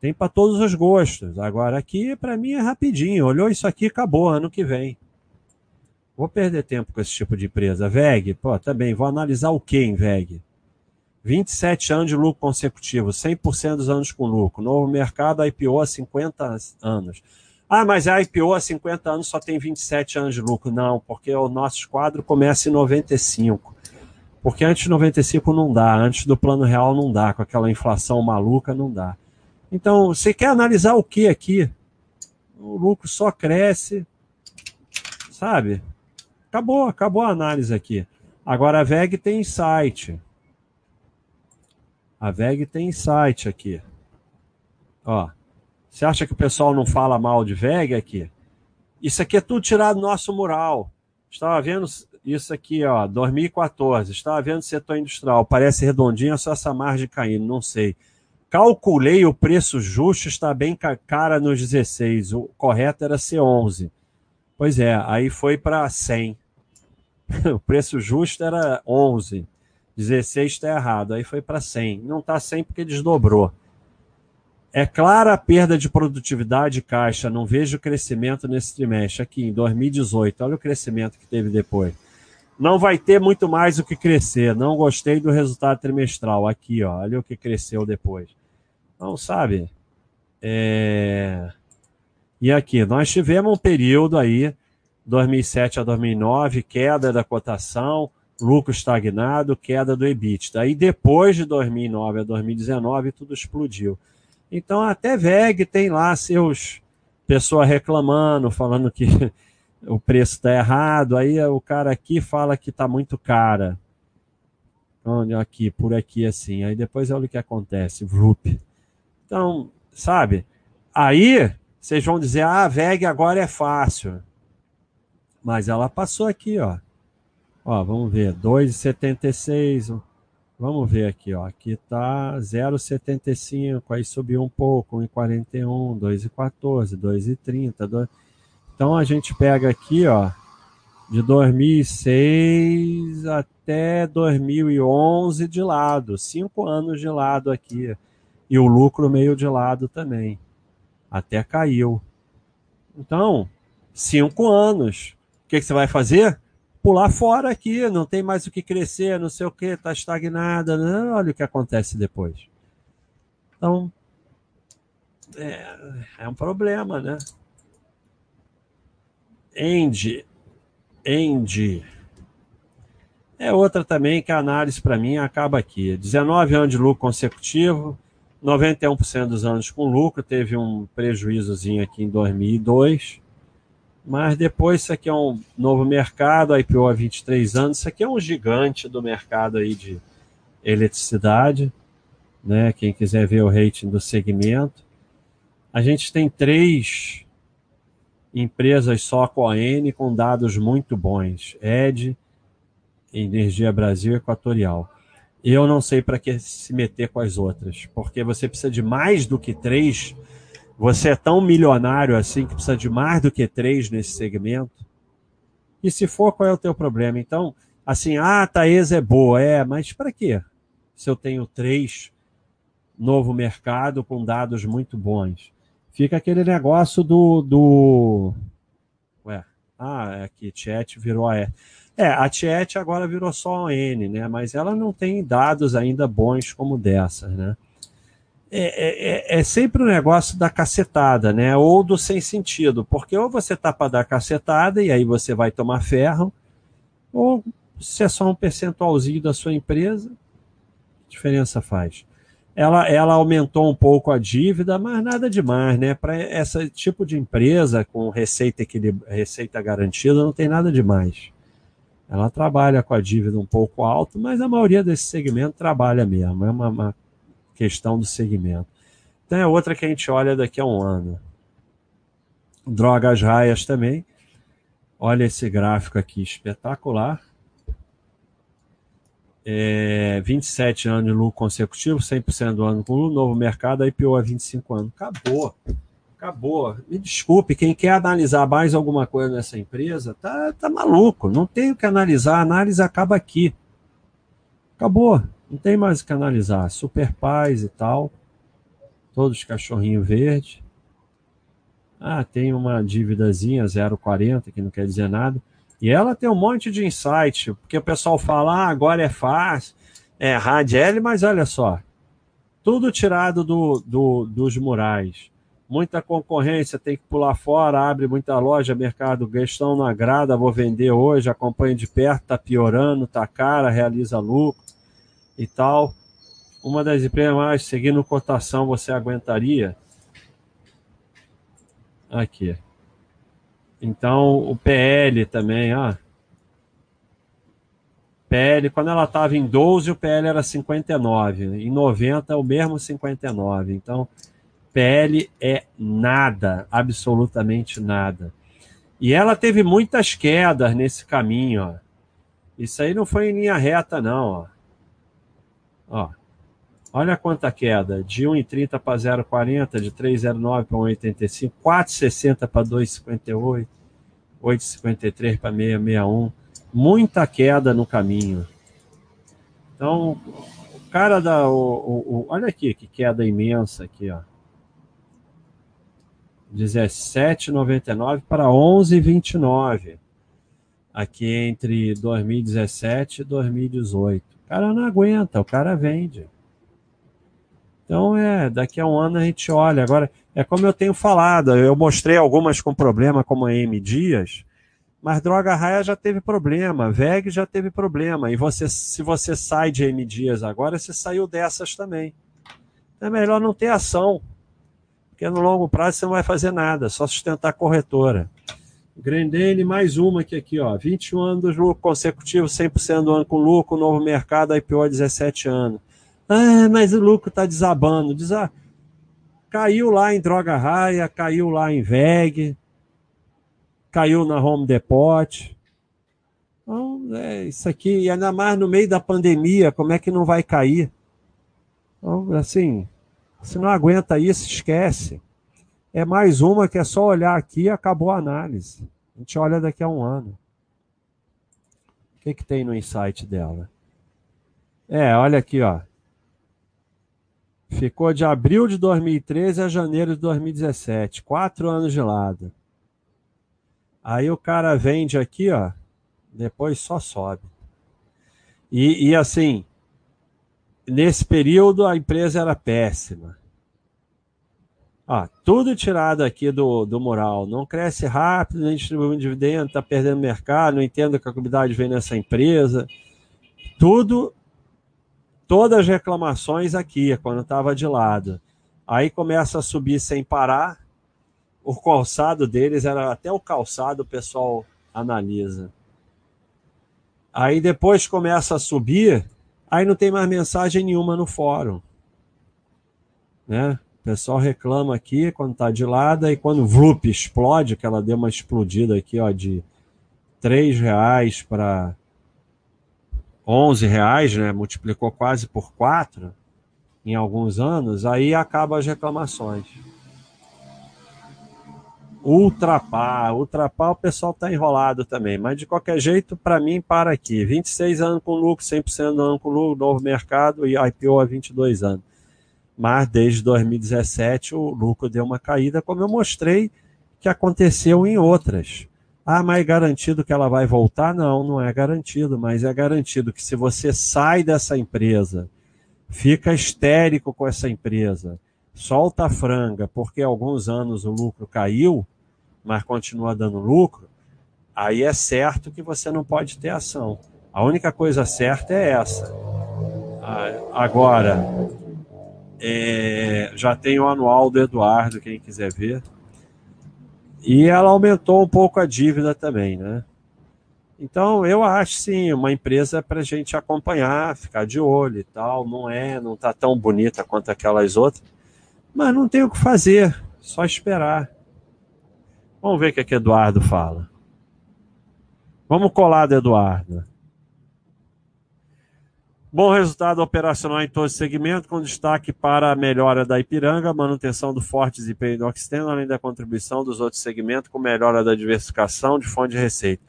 Speaker 2: Tem para todos os gostos. Agora aqui, para mim, é rapidinho. Olhou isso aqui, acabou, ano que vem. Vou perder tempo com esse tipo de empresa. VEG, pô, também, vou analisar o que em VEG? 27 anos de lucro consecutivo, 100% dos anos com lucro. Novo mercado, IPO há 50 anos. Ah, mas a IPO há 50 anos só tem 27 anos de lucro. Não, porque o nosso quadro começa em 95. Porque antes de 95 não dá, antes do plano real não dá, com aquela inflação maluca não dá. Então, você quer analisar o que aqui? O lucro só cresce, sabe? Acabou, acabou a análise aqui. Agora a VEG tem insight. A VEG tem insight aqui. Ó, você acha que o pessoal não fala mal de VEG aqui? Isso aqui é tudo tirado do nosso mural. Estava vendo isso aqui, ó, 2014. Estava vendo setor industrial, parece redondinho, só essa margem caindo, não sei. Calculei o preço justo, está bem cara nos 16. O correto era ser 11. Pois é, aí foi para 100. o preço justo era 11. 16 está errado. Aí foi para 100. Não está 100 porque desdobrou. É clara a perda de produtividade e caixa. Não vejo crescimento nesse trimestre. Aqui em 2018. Olha o crescimento que teve depois. Não vai ter muito mais o que crescer. Não gostei do resultado trimestral. Aqui, ó, olha o que cresceu depois. Então, sabe? É... E aqui, nós tivemos um período aí, 2007 a 2009, queda da cotação, lucro estagnado, queda do EBIT. Daí depois de 2009 a 2019, tudo explodiu. Então, até VEG tem lá seus pessoas reclamando, falando que o preço está errado, aí o cara aqui fala que está muito cara. Onde aqui, por aqui assim. Aí depois olha o que acontece, VRUP. Então, sabe? Aí vocês vão dizer: "Ah, a VEG agora é fácil". Mas ela passou aqui, ó. Ó, vamos ver, 2,76. Vamos ver aqui, ó. Aqui tá 0,75, aí subiu um pouco, 1,41, 2,14, 2,30, 2 então a gente pega aqui, ó, de 2006 até 2011 de lado, cinco anos de lado aqui, e o lucro meio de lado também, até caiu. Então, cinco anos. O que, que você vai fazer? Pular fora aqui, não tem mais o que crescer, não sei o que, está estagnada. Né? Olha o que acontece depois. Então, é, é um problema, né? End. End. É outra também que a análise para mim acaba aqui. 19 anos de lucro consecutivo, 91% dos anos com lucro, teve um prejuízozinho aqui em 2002. Mas depois isso aqui é um novo mercado, IPO há 23 anos, isso aqui é um gigante do mercado aí de eletricidade, né? Quem quiser ver o rating do segmento. A gente tem três empresas só com a N com dados muito bons. Ed, Energia Brasil Equatorial. Eu não sei para que se meter com as outras, porque você precisa de mais do que três. Você é tão milionário assim que precisa de mais do que três nesse segmento. E se for, qual é o teu problema? Então, assim, ah, a Taesa é boa, é, mas para quê? Se eu tenho três, novo mercado com dados muito bons fica aquele negócio do. do... Ué, ah, é aqui, chat virou a. É, a chat agora virou só a N, né? Mas ela não tem dados ainda bons como dessas, né? É, é, é, é sempre o um negócio da cacetada, né? Ou do sem sentido, porque ou você tá para dar cacetada e aí você vai tomar ferro, ou se é só um percentualzinho da sua empresa, diferença faz? ela, ela aumentou um pouco a dívida, mas nada demais, né? Para esse tipo de empresa com receita, receita garantida, não tem nada demais. Ela trabalha com a dívida um pouco alta, mas a maioria desse segmento trabalha mesmo. É uma, uma questão do segmento. Então é outra que a gente olha daqui a um ano. Drogas raias também. Olha esse gráfico aqui espetacular. É, 27 anos de lucro consecutivo, 100% do ano com lucro, novo mercado, IPO a 25 anos. Acabou. Acabou. Me desculpe, quem quer analisar mais alguma coisa nessa empresa, tá, tá maluco. Não tem o que analisar, a análise acaba aqui. Acabou. Não tem mais o que analisar. Super paz e tal. Todos cachorrinho verde. Ah, tem uma dívidazinha 0,40, que não quer dizer nada. E ela tem um monte de insight, porque o pessoal fala, ah, agora é fácil, é Radiel, mas olha só, tudo tirado do, do, dos murais. Muita concorrência, tem que pular fora, abre muita loja, mercado, gestão não agrada, vou vender hoje, acompanho de perto, tá piorando, tá cara, realiza lucro e tal. Uma das empresas mais, seguindo cotação, você aguentaria? Aqui. Então, o PL também, ó. PL, quando ela estava em 12, o PL era 59. Em 90, o mesmo 59. Então, PL é nada, absolutamente nada. E ela teve muitas quedas nesse caminho, ó. Isso aí não foi em linha reta, não, ó. Ó. Olha quanta queda, de 1,30 para 0,40, de 3,09 para 1,85, 4,60 para 2,58, 8,53 para 6,61. Muita queda no caminho. Então, o cara da. O, o, o, olha aqui, que queda imensa aqui, ó. 17,99 para 11,29. Aqui entre 2017 e 2018. Cara não aguenta, o cara vende. Então, é, daqui a um ano a gente olha. Agora, é como eu tenho falado, eu mostrei algumas com problema, como a M Dias, mas Droga Raia já teve problema, VEG já teve problema. E você, se você sai de M Dias agora, você saiu dessas também. Então, é melhor não ter ação, porque no longo prazo você não vai fazer nada, só sustentar a corretora. Grendene, mais uma aqui, aqui ó, 21 anos de lucro consecutivo, 100% do ano com lucro, novo mercado, IPO 17 anos. Ah, mas o lucro está desabando. Desa... Caiu lá em Droga Raia, caiu lá em VEG, caiu na Home Depot. Então, é isso aqui, e ainda mais no meio da pandemia, como é que não vai cair? Então, assim, se não aguenta isso, esquece. É mais uma que é só olhar aqui e acabou a análise. A gente olha daqui a um ano. O que, que tem no insight dela? É, olha aqui, ó. Ficou de abril de 2013 a janeiro de 2017. Quatro anos de lado. Aí o cara vende aqui, ó. Depois só sobe. E, e assim, nesse período a empresa era péssima. Ó, tudo tirado aqui do, do mural. Não cresce rápido, nem distribui dividendo, está perdendo mercado, não entendo que a comunidade vem nessa empresa. Tudo todas as reclamações aqui, quando estava de lado. Aí começa a subir sem parar. O calçado deles era até o calçado, o pessoal analisa. Aí depois começa a subir, aí não tem mais mensagem nenhuma no fórum. Né? O pessoal reclama aqui quando está de lado, e quando VLUP explode, que ela deu uma explodida aqui ó, de R$ reais para 11 reais, né, multiplicou quase por 4 em alguns anos, aí acaba as reclamações. Ultrapar, ultrapar o pessoal está enrolado também, mas de qualquer jeito, para mim, para aqui. 26 anos com lucro, 100% do ano com lucro, novo mercado e IPO há 22 anos. Mas desde 2017 o lucro deu uma caída, como eu mostrei que aconteceu em outras. Ah, mas é garantido que ela vai voltar? Não, não é garantido, mas é garantido que se você sai dessa empresa, fica histérico com essa empresa, solta a franga, porque alguns anos o lucro caiu, mas continua dando lucro, aí é certo que você não pode ter ação. A única coisa certa é essa. Ah, agora, é, já tem o anual do Eduardo, quem quiser ver. E ela aumentou um pouco a dívida também, né? Então, eu acho sim, uma empresa para a gente acompanhar, ficar de olho e tal. Não é, não está tão bonita quanto aquelas outras, mas não tem o que fazer, só esperar. Vamos ver o que, é que Eduardo fala. Vamos colar do Eduardo. Bom resultado operacional em todos os segmentos, com destaque para a melhora da Ipiranga, manutenção do forte desempenho do Oxiteno, além da contribuição dos outros segmentos, com melhora da diversificação de fonte de receita.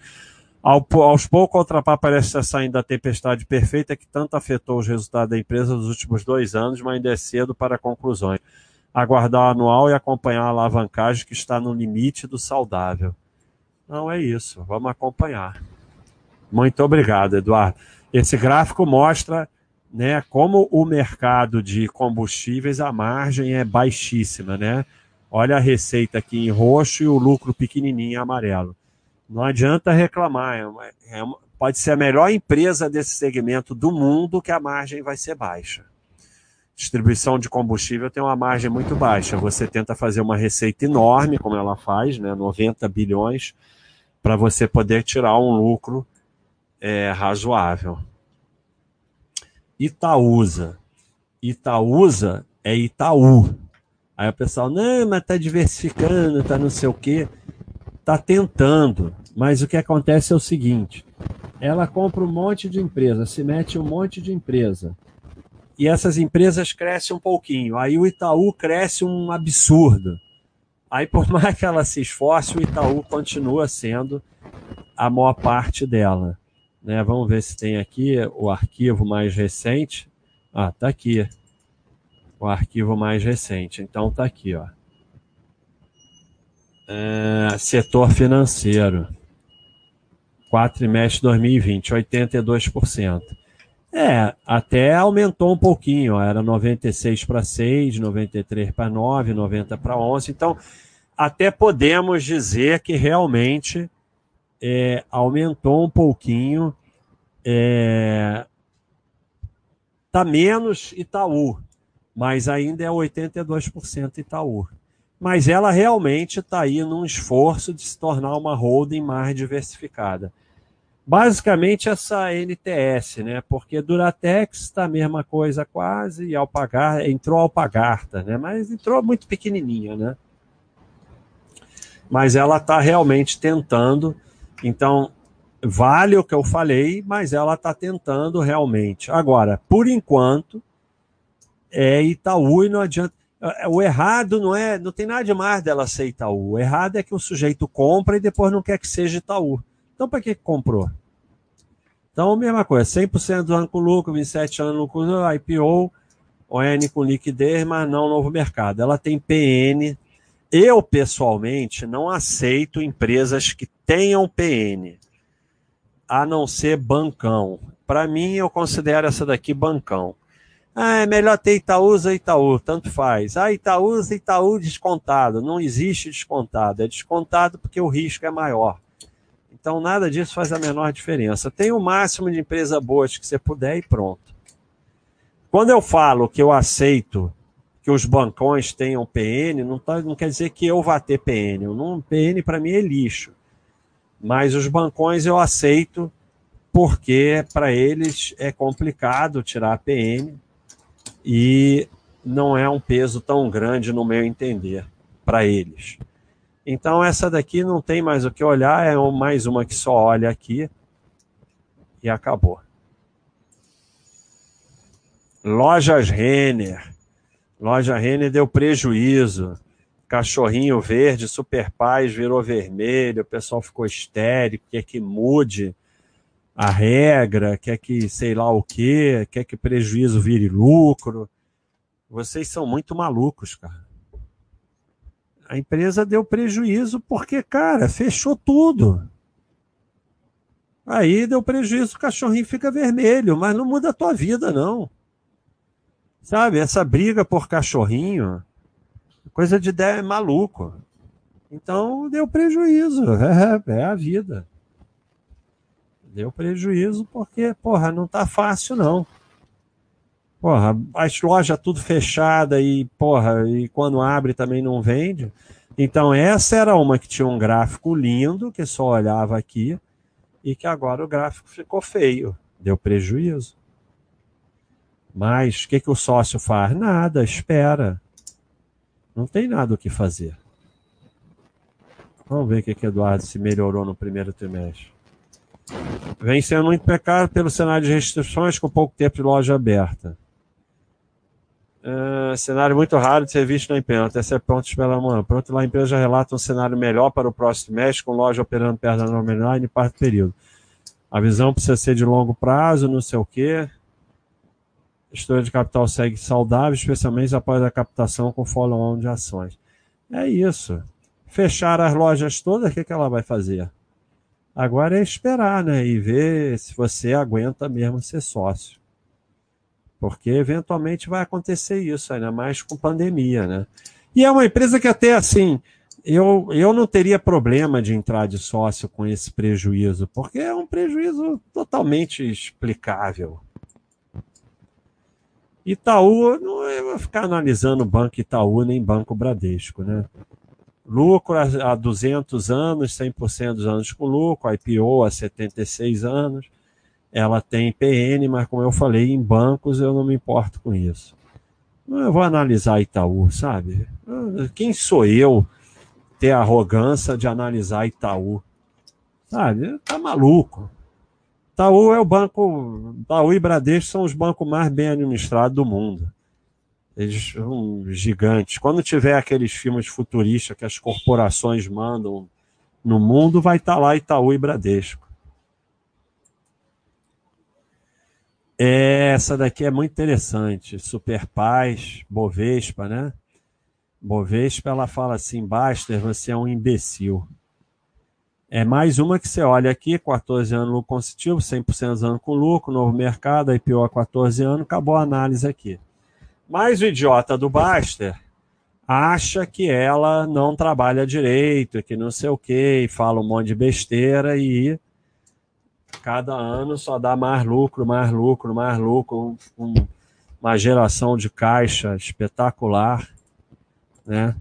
Speaker 2: Ao, aos poucos, a Ultrapar parece estar saindo da tempestade perfeita que tanto afetou os resultados da empresa nos últimos dois anos, mas ainda é cedo para conclusões. Aguardar o anual e acompanhar a alavancagem que está no limite do saudável. Não é isso, vamos acompanhar. Muito obrigado, Eduardo. Esse gráfico mostra né, como o mercado de combustíveis, a margem é baixíssima, né? Olha a receita aqui em roxo e o lucro pequenininho em amarelo. Não adianta reclamar, é uma, é uma, pode ser a melhor empresa desse segmento do mundo que a margem vai ser baixa. Distribuição de combustível tem uma margem muito baixa. Você tenta fazer uma receita enorme, como ela faz, né, 90 bilhões, para você poder tirar um lucro é, razoável. Itaúsa. Itaúsa é Itaú. Aí o pessoal, não, mas tá diversificando, tá não sei o quê. Tá tentando. Mas o que acontece é o seguinte: ela compra um monte de empresa, se mete um monte de empresa. E essas empresas crescem um pouquinho. Aí o Itaú cresce um absurdo. Aí, por mais que ela se esforce, o Itaú continua sendo a maior parte dela. Né? Vamos ver se tem aqui o arquivo mais recente. Ah, tá aqui. O arquivo mais recente. Então tá aqui, ó. É, setor financeiro. Quatrimestre 2020, 82%. É, até aumentou um pouquinho, era 96 para 6, 93 para 9, 90 para 11. Então, até podemos dizer que realmente é, aumentou um pouquinho. É, tá menos Itaú, mas ainda é 82% Itaú. Mas ela realmente está aí num esforço de se tornar uma holding mais diversificada. Basicamente essa NTS, né? Porque Duratex está a mesma coisa quase, e Alpagar, entrou Alpagarta, né? Mas entrou muito pequenininha, né? Mas ela está realmente tentando então, vale o que eu falei, mas ela está tentando realmente. Agora, por enquanto, é Itaú e não adianta. O errado não é, não tem nada demais dela ser Itaú. O errado é que o sujeito compra e depois não quer que seja Itaú. Então, para que comprou? Então, mesma coisa, 100% do ano com lucro, 27 anos no IPO, ON com liquidez, mas não novo mercado. Ela tem PN. Eu, pessoalmente, não aceito empresas que tenham PN, a não ser bancão. Para mim, eu considero essa daqui bancão. Ah, é melhor ter Itaúsa Itaú, tanto faz. Ah, Itaúsa Itaú descontado. Não existe descontado. É descontado porque o risco é maior. Então, nada disso faz a menor diferença. Tem o máximo de empresa boas que você puder e pronto. Quando eu falo que eu aceito que os bancões tenham PN, não, tá, não quer dizer que eu vá ter PN. Não, PN para mim é lixo. Mas os bancões eu aceito porque para eles é complicado tirar a PN e não é um peso tão grande no meu entender para eles. Então essa daqui não tem mais o que olhar, é mais uma que só olha aqui e acabou. Lojas Renner. Loja Renner deu prejuízo cachorrinho verde, super paz, virou vermelho, o pessoal ficou histérico, quer que mude a regra, quer que sei lá o quê, quer que prejuízo vire lucro. Vocês são muito malucos, cara. A empresa deu prejuízo porque, cara, fechou tudo. Aí deu prejuízo, o cachorrinho fica vermelho, mas não muda a tua vida, não. Sabe, essa briga por cachorrinho Coisa de ideia é maluco. Então deu prejuízo. É, é a vida. Deu prejuízo porque, porra, não tá fácil, não. Porra, as lojas tudo fechada e, porra, e quando abre também não vende. Então, essa era uma que tinha um gráfico lindo, que só olhava aqui. e que agora o gráfico ficou feio, deu prejuízo. Mas o que, que o sócio faz? Nada, espera. Não tem nada o que fazer. Vamos ver o que, que Eduardo se melhorou no primeiro trimestre. Vem sendo muito pecado pelo cenário de restrições com pouco tempo de loja aberta. Uh, cenário muito raro de ser visto na empresa, até ser pronto pela manhã. Pronto, lá a empresa já relata um cenário melhor para o próximo mês, com loja operando perto da normalidade em parte do período. A visão precisa ser de longo prazo, não sei o quê. História de capital segue saudável, especialmente após a captação com follow-on de ações. É isso. Fechar as lojas todas, o que, que ela vai fazer? Agora é esperar, né? E ver se você aguenta mesmo ser sócio. Porque eventualmente vai acontecer isso, ainda mais com pandemia, né? E é uma empresa que até assim, eu, eu não teria problema de entrar de sócio com esse prejuízo, porque é um prejuízo totalmente explicável. Itaú, não vou ficar analisando Banco Itaú nem Banco Bradesco, né? Lucro há 200 anos, 100% dos anos com lucro, IPO há 76 anos ela tem PN, mas como eu falei, em bancos eu não me importo com isso. Eu vou analisar Itaú, sabe? Quem sou eu ter a arrogância de analisar Itaú? Sabe? Tá maluco. Itaú é o banco. Itaú e Bradesco são os bancos mais bem administrados do mundo. Eles são gigantes. Quando tiver aqueles filmes futuristas que as corporações mandam no mundo, vai estar tá lá Itaú e Bradesco. Essa daqui é muito interessante. Super Paz, Bovespa, né? Bovespa, ela fala assim: Baster, você é um imbecil. É mais uma que você olha aqui: 14 anos lucro consecutivo, 100% dos anos com lucro, novo mercado, IPO há 14 anos, acabou a análise aqui. Mas o idiota do Baster acha que ela não trabalha direito, que não sei o quê, fala um monte de besteira e cada ano só dá mais lucro, mais lucro, mais lucro, um, uma geração de caixa espetacular, né?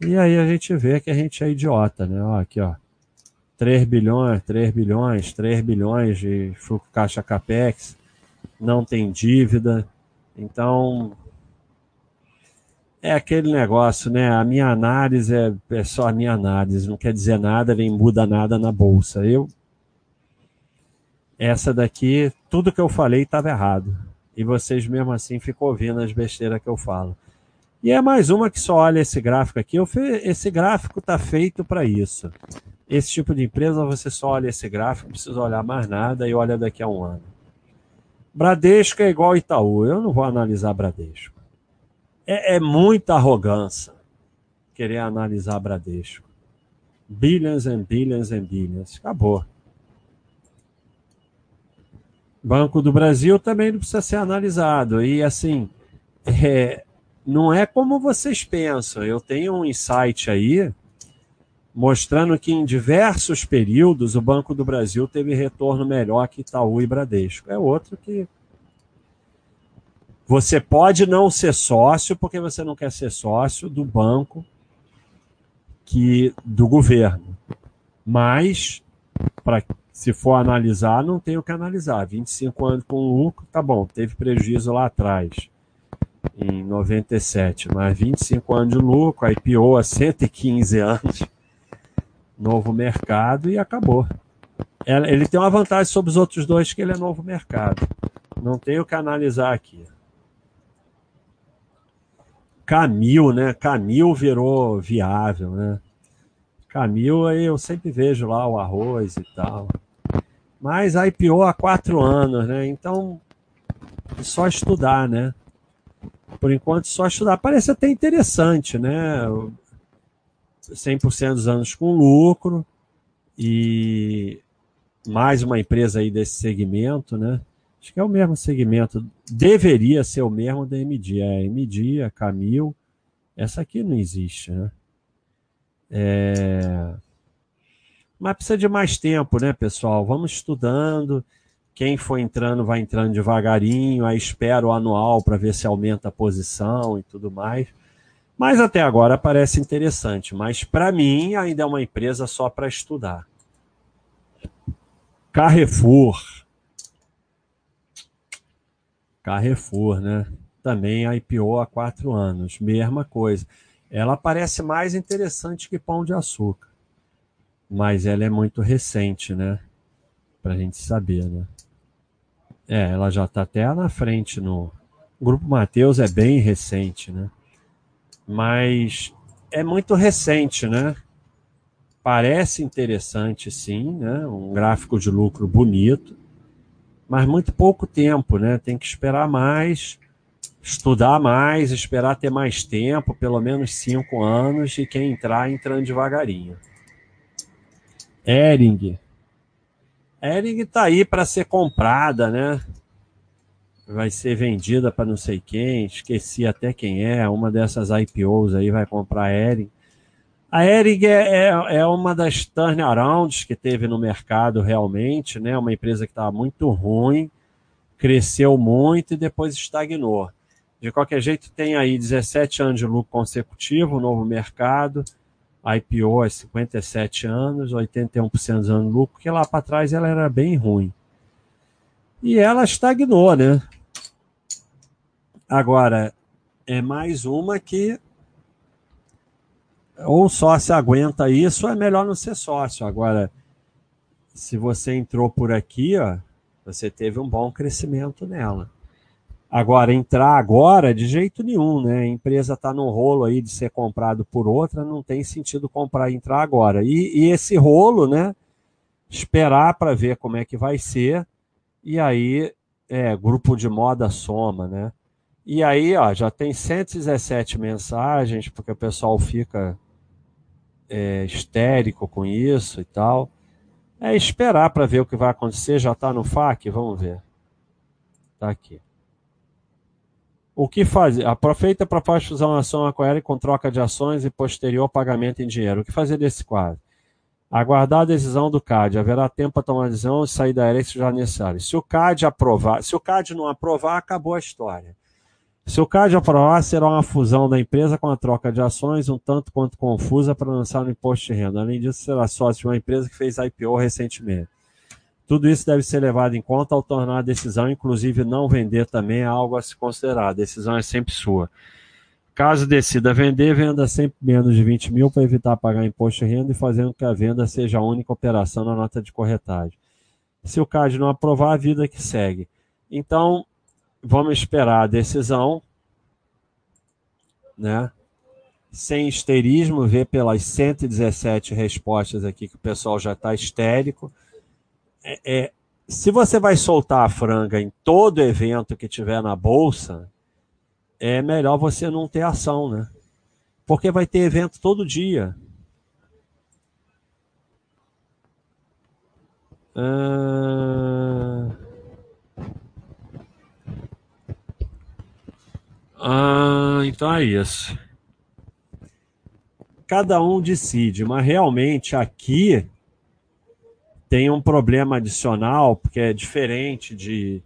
Speaker 2: E aí a gente vê que a gente é idiota, né? Ó, aqui, ó. 3 bilhões, 3 bilhões, 3 bilhões de caixa capex, não tem dívida. Então, é aquele negócio, né? A minha análise é, é só a minha análise, não quer dizer nada, nem muda nada na bolsa. Eu essa daqui, tudo que eu falei estava errado. E vocês mesmo assim ficam ouvindo as besteiras que eu falo. E é mais uma que só olha esse gráfico aqui. Eu esse gráfico está feito para isso. Esse tipo de empresa você só olha esse gráfico, não precisa olhar mais nada e olha daqui a um ano. Bradesco é igual Itaú. Eu não vou analisar Bradesco. É, é muita arrogância querer analisar Bradesco. Billions and billions and billions. Acabou. Banco do Brasil também não precisa ser analisado. E assim, é, não é como vocês pensam. Eu tenho um insight aí mostrando que em diversos períodos o Banco do Brasil teve retorno melhor que Itaú e Bradesco. É outro que você pode não ser sócio porque você não quer ser sócio do banco que do governo. Mas para se for analisar, não tem o que analisar. 25 anos com lucro, tá bom, teve prejuízo lá atrás, em 97, mas 25 anos de lucro, IPO há 115 anos, novo mercado e acabou. Ele tem uma vantagem sobre os outros dois, que ele é novo mercado. Não tem o que analisar aqui. Camil, né? Camil virou viável, né? Camil, aí eu sempre vejo lá o arroz e tal. Mas a IPO há quatro anos, né? Então, só estudar, né? Por enquanto, só estudar. Parece até interessante, né? 100% dos anos com lucro e mais uma empresa aí desse segmento, né? Acho que é o mesmo segmento. Deveria ser o mesmo da MD. A MD, a Camil. Essa aqui não existe, né? É... Mas precisa de mais tempo, né, pessoal? Vamos estudando. Quem for entrando, vai entrando devagarinho. Aí espera o anual para ver se aumenta a posição e tudo mais. Mas até agora parece interessante. Mas para mim, ainda é uma empresa só para estudar. Carrefour. Carrefour, né? Também IPO há quatro anos. Mesma coisa. Ela parece mais interessante que Pão de Açúcar. Mas ela é muito recente, né? Pra gente saber, né? É, ela já está até na frente no. O Grupo Mateus é bem recente, né? Mas é muito recente, né? Parece interessante, sim, né? Um gráfico de lucro bonito, mas muito pouco tempo, né? Tem que esperar mais, estudar mais, esperar ter mais tempo, pelo menos cinco anos, e quem entrar, entrando devagarinho. Ering, Ering está aí para ser comprada, né? Vai ser vendida para não sei quem, esqueci até quem é, uma dessas IPOs aí vai comprar a Ering. A Ering é, é, é, uma das turnarounds que teve no mercado realmente, né? Uma empresa que estava muito ruim, cresceu muito e depois estagnou. De qualquer jeito, tem aí 17 anos de lucro consecutivo, novo mercado, IPO há 57 anos, 81% dos anos de lucro, porque lá para trás ela era bem ruim. E ela estagnou, né? Agora, é mais uma que ou sócio aguenta isso, é melhor não ser sócio. Agora, se você entrou por aqui, ó, você teve um bom crescimento nela. Agora, entrar agora, de jeito nenhum, né? A empresa está no rolo aí de ser comprado por outra, não tem sentido comprar e entrar agora. E, e esse rolo, né? Esperar para ver como é que vai ser. E aí, é, grupo de moda soma, né? E aí, ó, já tem 117 mensagens, porque o pessoal fica é, histérico com isso e tal. É esperar para ver o que vai acontecer. Já está no FAQ? Vamos ver. Está aqui. O que fazer? Aproveita para fusão ação aquaérea com troca de ações e posterior pagamento em dinheiro. O que fazer nesse quadro? Aguardar a decisão do CAD. Haverá tempo para tomar decisão e sair da área se já necessário. Se o CAD aprovar, se o CAD não aprovar, acabou a história. Se o CAD aprovar, será uma fusão da empresa com a troca de ações, um tanto quanto confusa para lançar no imposto de renda. Além disso, será sócio de uma empresa que fez IPO recentemente. Tudo isso deve ser levado em conta ao tornar a decisão, inclusive não vender também é algo a se considerar. A decisão é sempre sua. Caso decida vender, venda sempre menos de 20 mil para evitar pagar imposto de renda e fazendo que a venda seja a única operação na nota de corretagem. Se o CAD não aprovar, a vida que segue. Então, vamos esperar a decisão, né? Sem histerismo, ver pelas 117 respostas aqui que o pessoal já está histérico é, é, se você vai soltar a franga em todo evento que tiver na bolsa, é melhor você não ter ação, né? Porque vai ter evento todo dia. Ah, ah, então é isso. Cada um decide, mas realmente aqui tem um problema adicional, porque é diferente de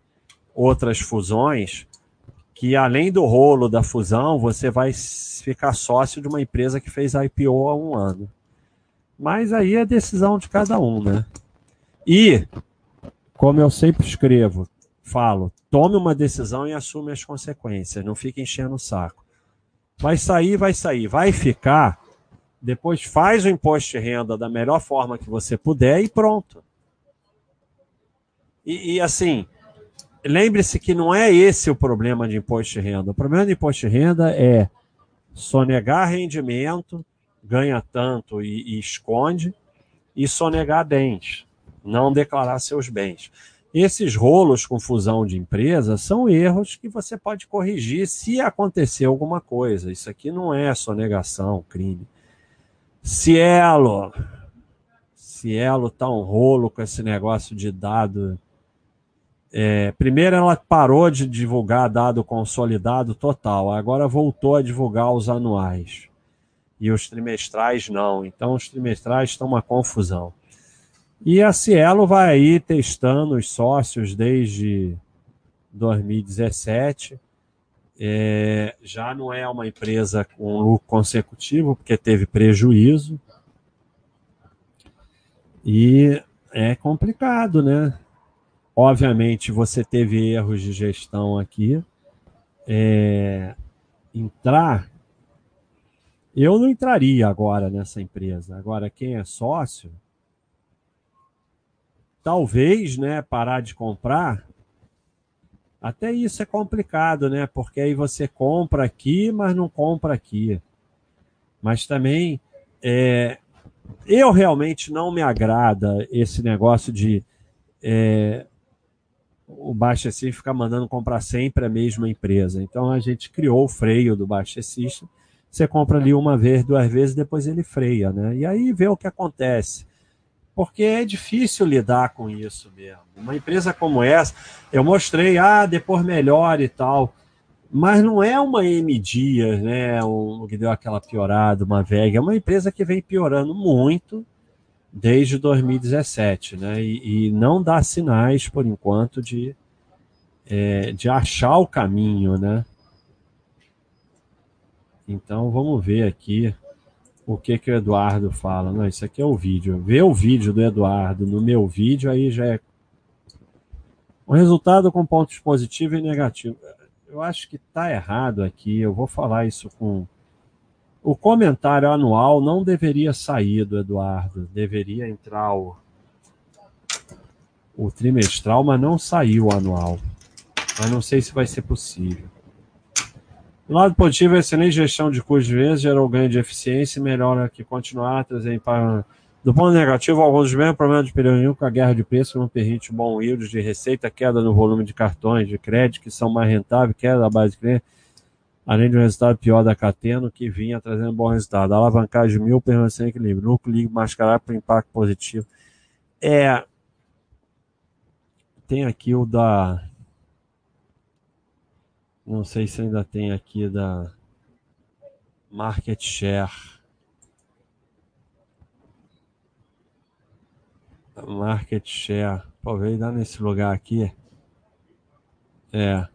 Speaker 2: outras fusões, que além do rolo da fusão, você vai ficar sócio de uma empresa que fez IPO há um ano. Mas aí é decisão de cada um, né? E, como eu sempre escrevo, falo, tome uma decisão e assume as consequências, não fique enchendo o saco. Vai sair, vai sair. Vai ficar, depois faz o imposto de renda da melhor forma que você puder e pronto. E, e assim, lembre-se que não é esse o problema de imposto de renda. O problema de imposto de renda é sonegar rendimento, ganha tanto e, e esconde, e sonegar bens, não declarar seus bens. Esses rolos com fusão de empresas são erros que você pode corrigir se acontecer alguma coisa. Isso aqui não é sonegação, crime. Cielo. Cielo tá um rolo com esse negócio de dado. É, primeiro ela parou de divulgar dado consolidado total, agora voltou a divulgar os anuais. E os trimestrais não. Então os trimestrais estão uma confusão. E a Cielo vai aí testando os sócios desde 2017 é, já não é uma empresa com lucro consecutivo, porque teve prejuízo. E é complicado, né? Obviamente você teve erros de gestão aqui. É, entrar, eu não entraria agora nessa empresa. Agora, quem é sócio, talvez, né, parar de comprar. Até isso é complicado, né? Porque aí você compra aqui, mas não compra aqui. Mas também é, eu realmente não me agrada esse negócio de é, o baixecista ficar mandando comprar sempre a mesma empresa. Então a gente criou o freio do baixecista. Você compra ali uma vez, duas vezes, depois ele freia, né? E aí vê o que acontece. Porque é difícil lidar com isso mesmo. Uma empresa como essa, eu mostrei, ah, depois melhor e tal. Mas não é uma M Dias, né? O que deu aquela piorada, uma VEG. É uma empresa que vem piorando muito desde 2017, né? E, e não dá sinais, por enquanto, de, é, de achar o caminho, né? Então vamos ver aqui o que, que o Eduardo fala. Não, isso aqui é o vídeo. Ver o vídeo do Eduardo no meu vídeo aí já é um resultado com pontos positivos e negativos eu acho que está errado aqui. Eu vou falar isso com. O comentário anual não deveria sair do Eduardo, deveria entrar o, o trimestral, mas não saiu o anual. Mas não sei se vai ser possível. Do lado positivo, a excelente gestão de custos vezes gerou ganho de eficiência e melhora que continuar a trazer para do ponto negativo, alguns dos mesmos problemas de período com a guerra de preços não permite bom yield de receita, queda no volume de cartões de crédito, que são mais rentáveis, queda da base de cliente, além de um resultado pior da Cateno, que vinha trazendo bom resultado. A alavancagem mil permanecendo em equilíbrio. Lucro líquido mascarado para impacto positivo. É. Tem aqui o da. Não sei se ainda tem aqui da. Market share. Market share. Pô, veio dar nesse lugar aqui. É.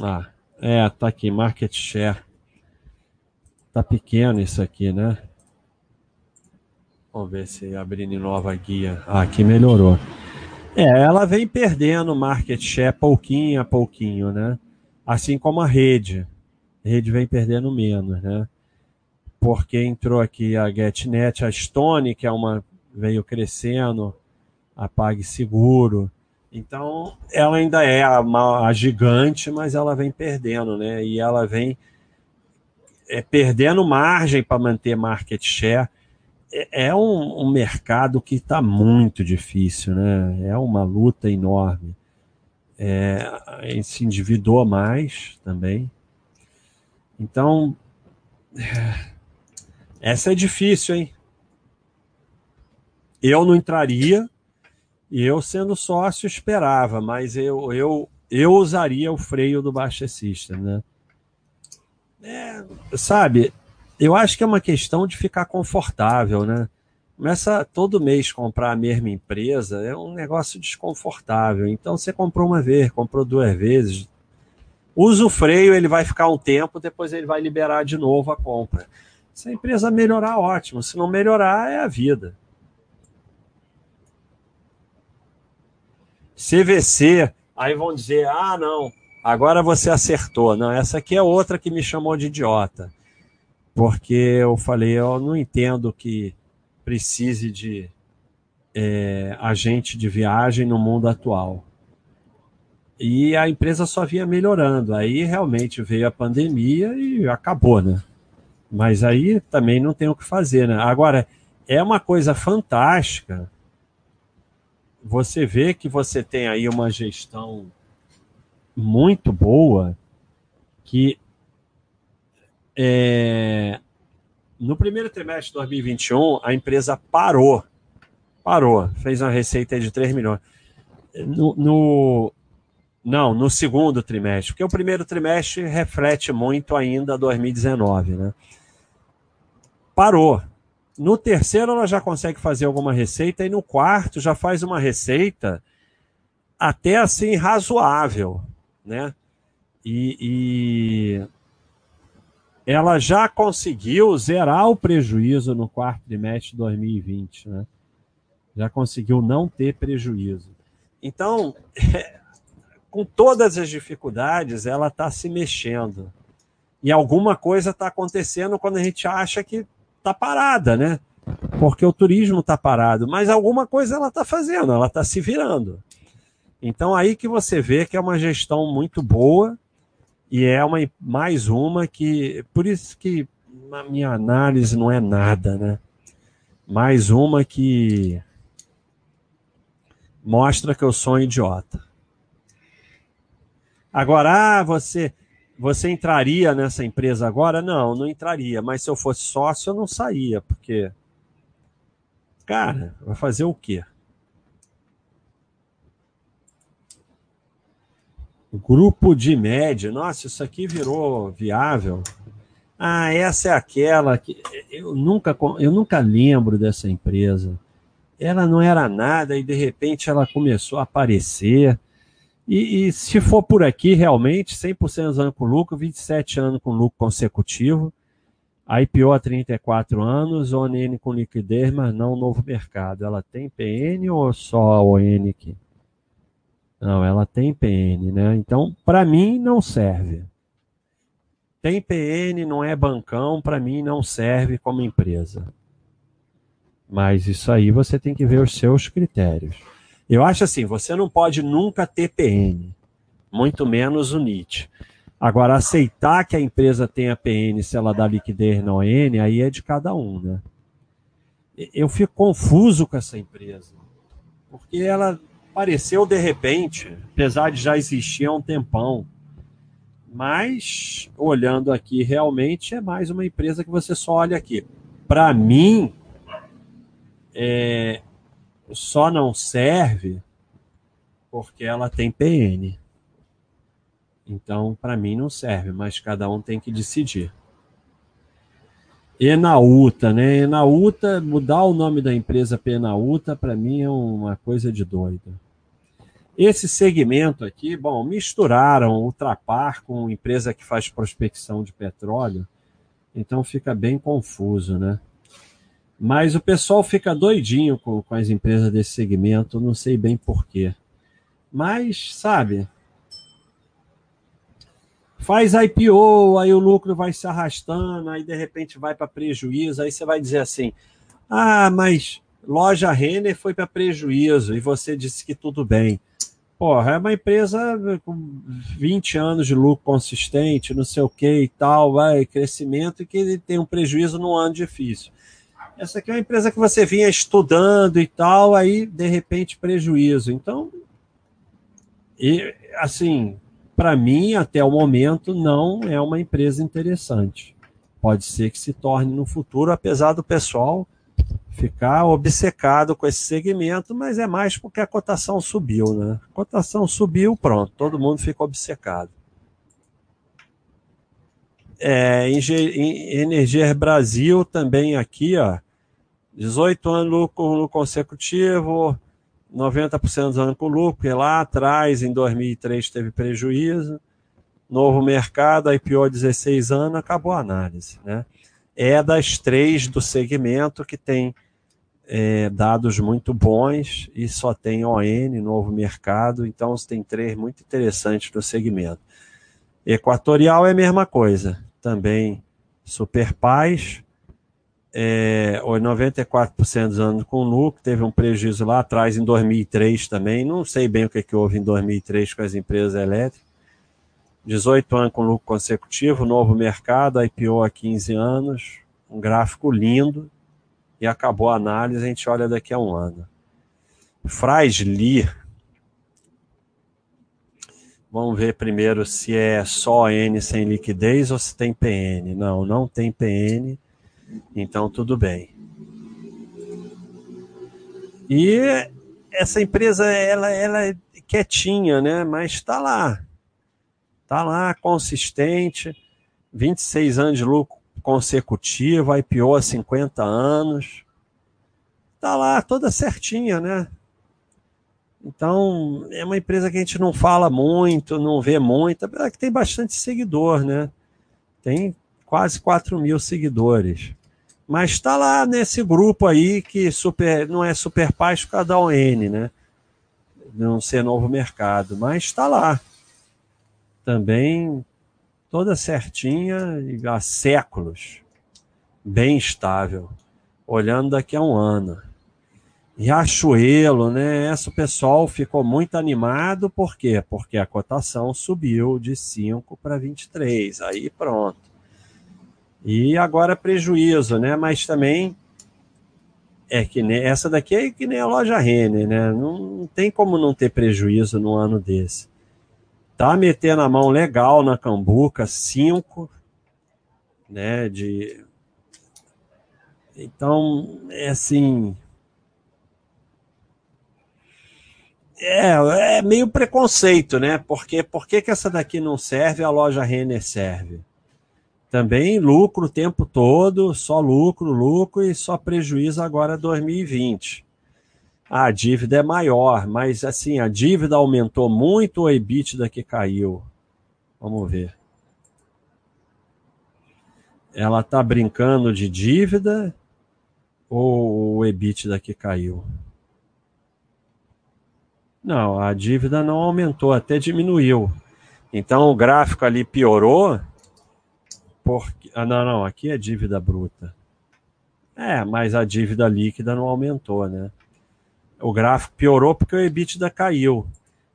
Speaker 2: Ah, é, tá aqui, market share. Tá pequeno isso aqui, né? Vamos ver se abrindo nova guia. Ah, aqui melhorou. É, ela vem perdendo market share pouquinho a pouquinho, né? Assim como a rede. A rede vem perdendo menos, né? Porque entrou aqui a GetNet, a Stone, que é uma veio crescendo, a PagSeguro. Então, ela ainda é a, a, gigante, mas ela vem perdendo, né? E ela vem é, perdendo margem para manter market share. É, é um, um mercado que está muito difícil, né? É uma luta enorme. É, se endividou mais também. Então, essa é difícil, hein? Eu não entraria, e eu, sendo sócio, esperava, mas eu, eu, eu usaria o freio do baixecista, né? É, sabe, eu acho que é uma questão de ficar confortável, né? Começa todo mês comprar a mesma empresa, é um negócio desconfortável. Então você comprou uma vez, comprou duas vezes, usa o freio, ele vai ficar um tempo, depois ele vai liberar de novo a compra. Se a empresa melhorar, ótimo. Se não melhorar, é a vida. CVC, aí vão dizer: ah, não, agora você acertou. Não, essa aqui é outra que me chamou de idiota. Porque eu falei: eu não entendo que precise de é, agente de viagem no mundo atual. E a empresa só vinha melhorando. Aí realmente veio a pandemia e acabou, né? Mas aí também não tem o que fazer, né? Agora, é uma coisa fantástica você vê que você tem aí uma gestão muito boa que é, no primeiro trimestre de 2021 a empresa parou, parou, fez uma receita de 3 milhões. No, no, não, no segundo trimestre, porque o primeiro trimestre reflete muito ainda 2019, né? Parou, no terceiro, ela já consegue fazer alguma receita, e no quarto, já faz uma receita até assim razoável, né? E, e, ela já conseguiu zerar o prejuízo no quarto trimestre de 2020, né? Já conseguiu não ter prejuízo. Então, com todas as dificuldades, ela está se mexendo. E alguma coisa está acontecendo quando a gente acha que está parada, né? Porque o turismo está parado, mas alguma coisa ela está fazendo, ela está se virando. Então aí que você vê que é uma gestão muito boa e é uma mais uma que por isso que na minha análise não é nada, né? Mais uma que mostra que eu sou um idiota. Agora, ah, você você entraria nessa empresa agora? Não, não entraria. Mas se eu fosse sócio, eu não saía, porque cara, vai fazer o quê? Grupo de média. Nossa, isso aqui virou viável. Ah, essa é aquela que eu nunca eu nunca lembro dessa empresa. Ela não era nada e de repente ela começou a aparecer. E, e, se for por aqui, realmente, 100% anos com lucro, 27 anos com lucro consecutivo. IPO há 34 anos, ONN com liquidez, mas não novo mercado. Ela tem PN ou só ON aqui? Não, ela tem PN, né? Então, para mim, não serve. Tem PN, não é bancão, para mim não serve como empresa. Mas isso aí você tem que ver os seus critérios. Eu acho assim, você não pode nunca ter PN, muito menos o NIT. Agora, aceitar que a empresa tenha PN se ela dá liquidez na ON, aí é de cada um, né? Eu fico confuso com essa empresa, porque ela apareceu de repente, apesar de já existir há um tempão. Mas, olhando aqui, realmente é mais uma empresa que você só olha aqui. Para mim, é, só não serve porque ela tem PN. Então, para mim não serve, mas cada um tem que decidir. Enauta, né? Enauta, mudar o nome da empresa para Enauta, para mim é uma coisa de doido. Esse segmento aqui, bom, misturaram o Trapar com empresa que faz prospecção de petróleo, então fica bem confuso, né? Mas o pessoal fica doidinho com, com as empresas desse segmento, não sei bem porquê. Mas, sabe, faz IPO, aí o lucro vai se arrastando, aí de repente vai para prejuízo, aí você vai dizer assim: ah, mas loja Renner foi para prejuízo e você disse que tudo bem. Porra, é uma empresa com 20 anos de lucro consistente, não sei o que e tal, vai, crescimento e que tem um prejuízo num ano difícil. Essa aqui é uma empresa que você vinha estudando e tal, aí de repente prejuízo. Então, e, assim, para mim, até o momento, não é uma empresa interessante. Pode ser que se torne no futuro, apesar do pessoal ficar obcecado com esse segmento, mas é mais porque a cotação subiu, né? A cotação subiu, pronto, todo mundo fica obcecado. É, Energia Brasil também aqui, ó, 18 anos lucro consecutivo, 90% dos anos com lucro, e lá atrás, em 2003, teve prejuízo. Novo mercado, IPO 16 anos, acabou a análise. Né? É das três do segmento que tem é, dados muito bons e só tem ON, novo mercado, então tem três muito interessantes do segmento. Equatorial é a mesma coisa, também Super Paz, é, 94% dos anos com lucro, teve um prejuízo lá atrás em 2003 também, não sei bem o que, que houve em 2003 com as empresas elétricas. 18 anos com lucro consecutivo, novo mercado, IPO há 15 anos, um gráfico lindo, e acabou a análise, a gente olha daqui a um ano. Frasli, vamos ver primeiro se é só N sem liquidez ou se tem PN. Não, não tem PN então, tudo bem. E essa empresa, ela, ela é quietinha, né? Mas está lá. Está lá, consistente. 26 anos de lucro consecutivo, IPO há 50 anos. Está lá, toda certinha, né? Então, é uma empresa que a gente não fala muito, não vê muito, apesar que tem bastante seguidor, né? Tem quase 4 mil seguidores. Mas está lá nesse grupo aí que super, não é super paz por causa da ON, né? Não ser novo mercado, mas está lá. Também toda certinha há séculos. Bem estável. Olhando daqui a um ano. Riachuelo, né? Essa o pessoal ficou muito animado, por quê? Porque a cotação subiu de 5 para 23. Aí pronto. E agora prejuízo, né? Mas também é que nem, essa daqui é que nem a loja Renner, né? Não, não tem como não ter prejuízo num ano desse. Tá metendo a mão legal na cambuca, 5, né? De então, é assim, É, é meio preconceito, né? Porque por que, essa daqui não serve a loja Renner serve? Também lucro o tempo todo, só lucro, lucro e só prejuízo agora 2020. A dívida é maior, mas assim, a dívida aumentou muito ou a EBITDA que caiu? Vamos ver. Ela está brincando de dívida ou o EBITDA que caiu? Não, a dívida não aumentou, até diminuiu. Então o gráfico ali piorou. Porque... Ah, não, não, aqui é dívida bruta. É, mas a dívida líquida não aumentou, né? O gráfico piorou porque o EBITDA caiu.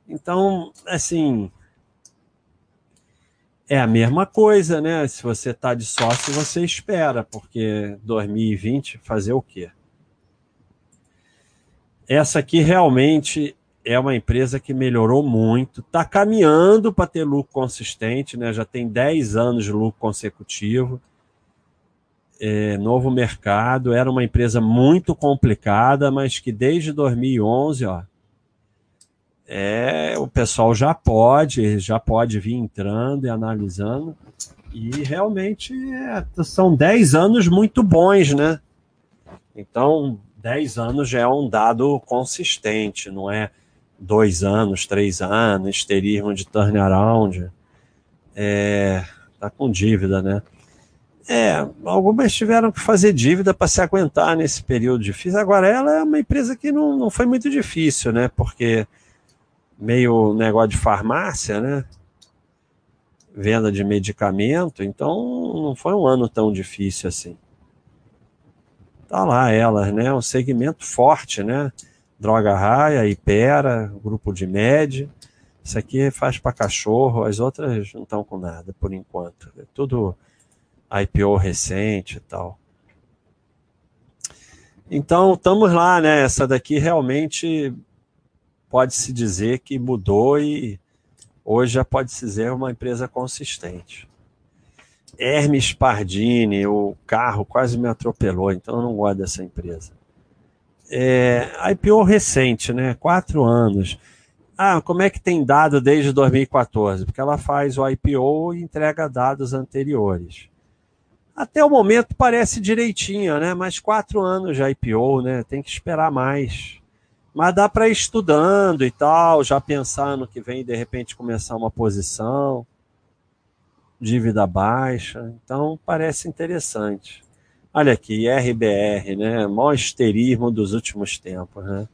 Speaker 2: Então, assim, é a mesma coisa, né? Se você está de sócio, você espera, porque 2020 fazer o quê? Essa aqui realmente é uma empresa que melhorou muito, está caminhando para ter lucro consistente, né? já tem 10 anos de lucro consecutivo. É, novo mercado, era uma empresa muito complicada, mas que desde 2011, ó, é, o pessoal já pode, já pode vir entrando e analisando, e realmente é, são 10 anos muito bons, né? Então, 10 anos já é um dado consistente, não é? dois anos, três anos, esterismo de turnaround, é, tá com dívida, né? É, algumas tiveram que fazer dívida para se aguentar nesse período difícil. Agora, ela é uma empresa que não, não foi muito difícil, né? Porque meio negócio de farmácia, né? Venda de medicamento, então não foi um ano tão difícil assim. Tá lá ela, né? Um segmento forte, né? Droga Raia, Ipera, Grupo de Med. Isso aqui faz para cachorro, as outras não estão com nada por enquanto. É tudo IPO recente e tal. Então, estamos lá, né? Essa daqui realmente pode-se dizer que mudou e hoje já pode-se dizer uma empresa consistente. Hermes Pardini, o carro quase me atropelou, então eu não gosto dessa empresa. É, IPO recente, né? Quatro anos. Ah, como é que tem dado desde 2014? Porque ela faz o IPO e entrega dados anteriores. Até o momento parece direitinho, né? Mas quatro anos de IPO, né? Tem que esperar mais. Mas dá para ir estudando e tal, já pensando que vem de repente começar uma posição, dívida baixa. Então parece interessante. Olha aqui, RBR, né? Maior esterismo dos últimos tempos, né?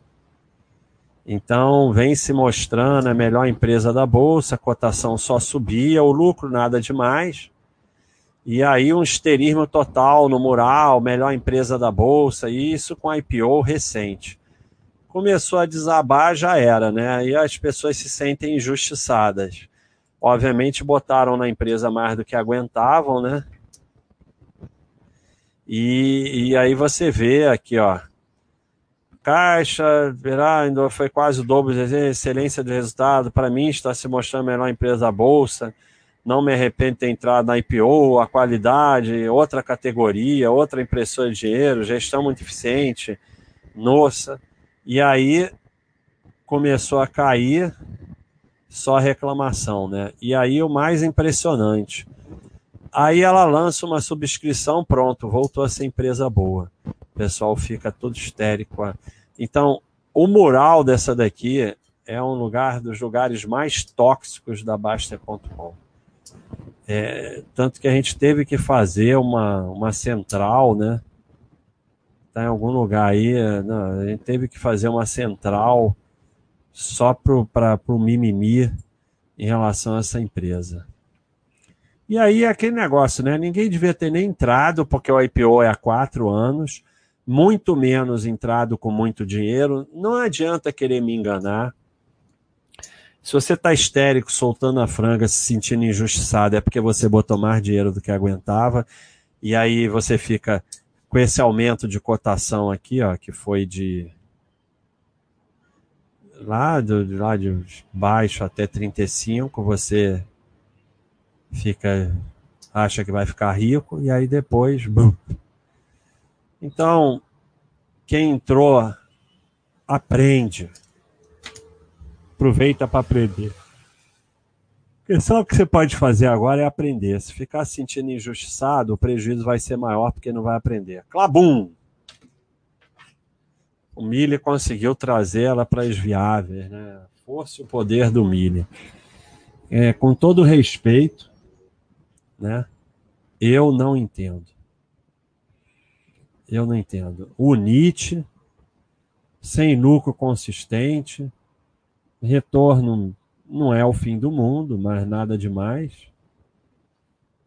Speaker 2: Então, vem se mostrando a melhor empresa da bolsa, a cotação só subia, o lucro nada demais. E aí um esterismo total no mural, melhor empresa da bolsa, isso com IPO recente. Começou a desabar, já era, né? E as pessoas se sentem injustiçadas. Obviamente botaram na empresa mais do que aguentavam, né? E, e aí você vê aqui, ó. Caixa, verá, ainda foi quase o dobro de excelência de resultado. Para mim, está se mostrando a melhor empresa da Bolsa. Não me arrependo de ter entrado na IPO, a qualidade, outra categoria, outra impressora de dinheiro, gestão muito eficiente. Nossa. E aí começou a cair só reclamação, né? E aí o mais impressionante, Aí ela lança uma subscrição, pronto, voltou a ser empresa boa. O pessoal fica todo histérico. Então, o mural dessa daqui é um lugar dos lugares mais tóxicos da Baster.com. É, tanto que a gente teve que fazer uma, uma central, né? está em algum lugar aí. Não, a gente teve que fazer uma central só para o mimimi em relação a essa empresa. E aí aquele negócio, né? Ninguém devia ter nem entrado, porque o IPO é há quatro anos, muito menos entrado com muito dinheiro. Não adianta querer me enganar. Se você está histérico, soltando a franga, se sentindo injustiçado, é porque você botou mais dinheiro do que aguentava. E aí você fica com esse aumento de cotação aqui, ó, que foi de lá, do, lá de baixo até 35, você fica acha que vai ficar rico e aí depois bum. então quem entrou aprende aproveita para aprender porque só o que você pode fazer agora é aprender se ficar se sentindo injustiçado o prejuízo vai ser maior porque não vai aprender clabum o Mille conseguiu trazer ela para as viáveis né força e o poder do Mille é, com todo respeito né? Eu não entendo. Eu não entendo. O NIT, sem lucro consistente, retorno não é o fim do mundo, mas nada demais.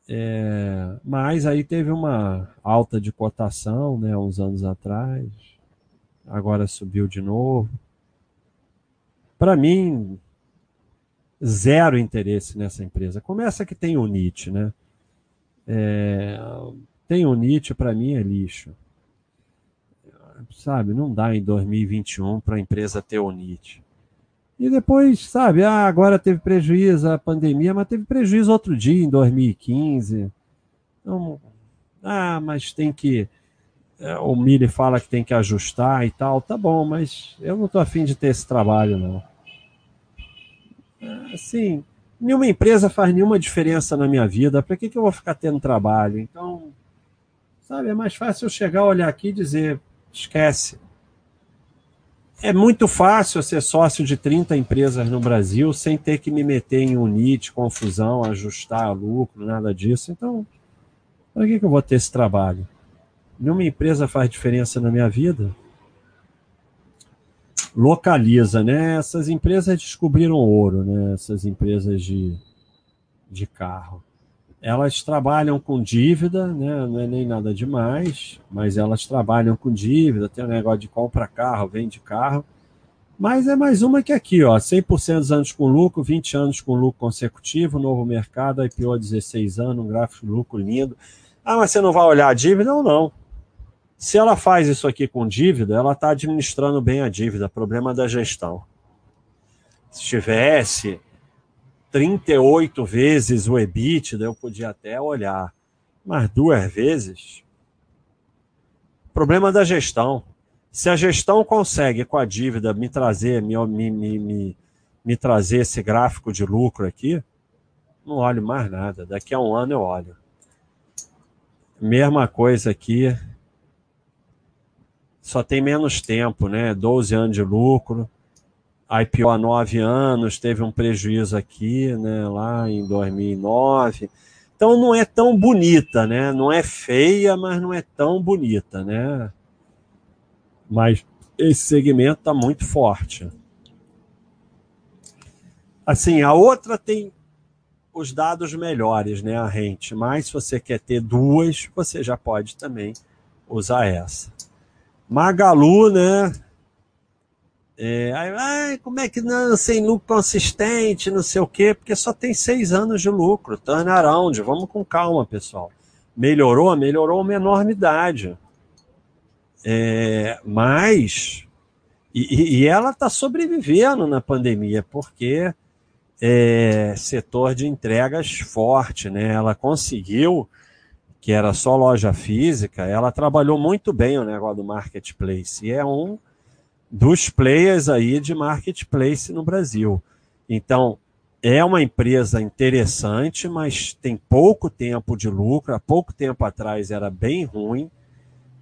Speaker 2: É, mas aí teve uma alta de cotação, né, uns anos atrás. Agora subiu de novo. Para mim, zero interesse nessa empresa. Começa que tem o NIT, né? É, tem o Nietzsche, para mim, é lixo. Sabe, não dá em 2021 para a empresa ter o Nietzsche. E depois, sabe, ah, agora teve prejuízo a pandemia, mas teve prejuízo outro dia, em 2015. Então, ah, mas tem que. É, o Mille fala que tem que ajustar e tal. Tá bom, mas eu não estou afim de ter esse trabalho, não. Assim, nenhuma empresa faz nenhuma diferença na minha vida. Para que, que eu vou ficar tendo trabalho? Então, sabe, é mais fácil eu chegar, olhar aqui e dizer: esquece. É muito fácil ser sócio de 30 empresas no Brasil sem ter que me meter em unite, confusão, ajustar lucro, nada disso. Então, para que, que eu vou ter esse trabalho? Nenhuma empresa faz diferença na minha vida localiza, né? Essas empresas descobriram ouro, né? Essas empresas de, de carro. Elas trabalham com dívida, né? Não é nem nada demais, mas elas trabalham com dívida, tem um negócio de compra carro, vende carro. Mas é mais uma que aqui, ó, 100% dos anos com lucro, 20 anos com lucro consecutivo, novo mercado, IPO 16 anos, um gráfico de lucro lindo. Ah, mas você não vai olhar a dívida? Não, não. Se ela faz isso aqui com dívida, ela está administrando bem a dívida, problema da gestão. Se tivesse 38 vezes o EBITDA, eu podia até olhar, mas duas vezes. Problema da gestão. Se a gestão consegue com a dívida me trazer, me, me, me, me, trazer esse gráfico de lucro aqui, não olho mais nada. Daqui a um ano eu olho. Mesma coisa aqui só tem menos tempo, né? 12 anos de lucro. IPO há 9 anos, teve um prejuízo aqui, né? Lá em 2009. Então não é tão bonita, né? Não é feia, mas não é tão bonita, né? Mas esse segmento está muito forte. Assim, a outra tem os dados melhores, né? A rente. Mas se você quer ter duas, você já pode também usar essa. Magalu, né? É, ai, como é que não, sem lucro consistente, não sei o quê, porque só tem seis anos de lucro, turnaround, vamos com calma, pessoal. Melhorou? Melhorou uma enormidade. É, mas, e, e ela está sobrevivendo na pandemia, porque é, setor de entregas forte, né? Ela conseguiu que era só loja física, ela trabalhou muito bem o negócio do marketplace e é um dos players aí de marketplace no Brasil. Então, é uma empresa interessante, mas tem pouco tempo de lucro, há pouco tempo atrás era bem ruim.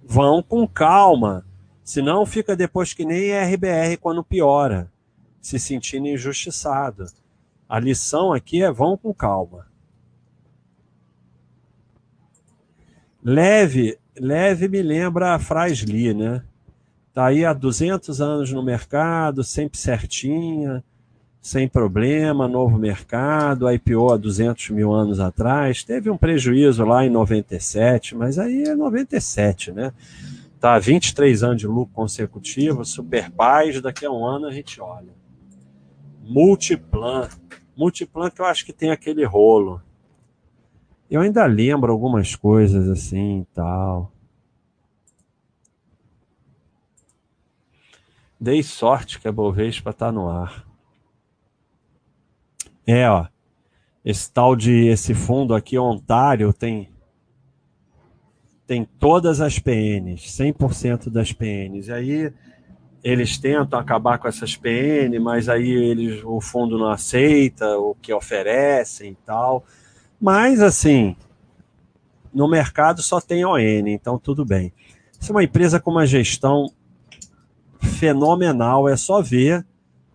Speaker 2: Vão com calma, senão fica depois que nem RBR quando piora, se sentindo injustiçado. A lição aqui é vão com calma. Leve leve me lembra a Frasli, né? Tá aí há 200 anos no mercado, sempre certinha, sem problema, novo mercado, IPO há 200 mil anos atrás, teve um prejuízo lá em 97, mas aí é 97, né? Tá 23 anos de lucro consecutivo, super paz, daqui a um ano a gente olha. Multiplan. Multiplan que eu acho que tem aquele rolo. Eu ainda lembro algumas coisas assim e tal. Dei sorte que a Bovespa tá no ar. É, ó. Esse tal de esse fundo aqui, Ontário, tem tem todas as PNs, 100% das PNs. E aí eles tentam acabar com essas PN, mas aí eles o fundo não aceita o que oferecem e tal. Mas assim, no mercado só tem ON, então tudo bem. Isso é uma empresa com uma gestão fenomenal, é só ver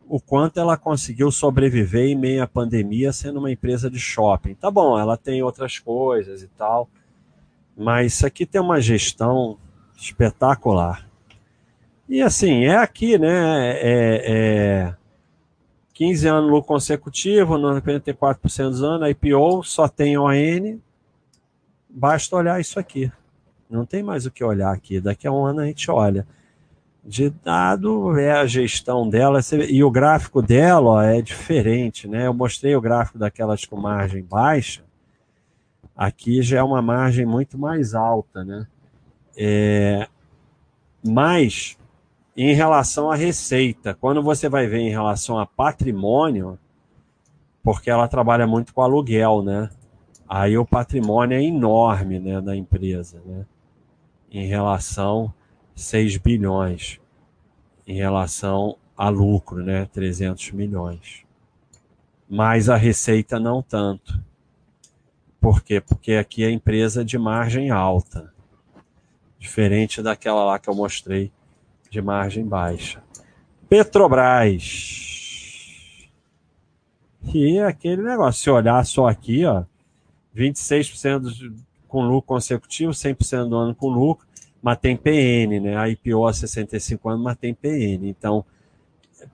Speaker 2: o quanto ela conseguiu sobreviver em meio à pandemia sendo uma empresa de shopping. Tá bom, ela tem outras coisas e tal, mas isso aqui tem uma gestão espetacular. E assim, é aqui, né? É, é 15 anos lucro consecutivo, 94% dos anos, IPO, só tem ON. Basta olhar isso aqui. Não tem mais o que olhar aqui. Daqui a um ano a gente olha de dado é a gestão dela e o gráfico dela ó, é diferente, né? Eu mostrei o gráfico daquelas com margem baixa, aqui já é uma margem muito mais alta, né? É, mas em relação à receita, quando você vai ver em relação a patrimônio, porque ela trabalha muito com aluguel, né? Aí o patrimônio é enorme, né, da empresa, né? Em relação 6 bilhões em relação a lucro, né? 300 milhões. Mas a receita não tanto. Por quê? Porque aqui é empresa de margem alta. Diferente daquela lá que eu mostrei de margem baixa. Petrobras. E aquele negócio, se olhar só aqui, ó, 26% com lucro consecutivo, 100% do ano com lucro, mas tem PN, né? A IPO há 65 anos, mas tem PN. Então,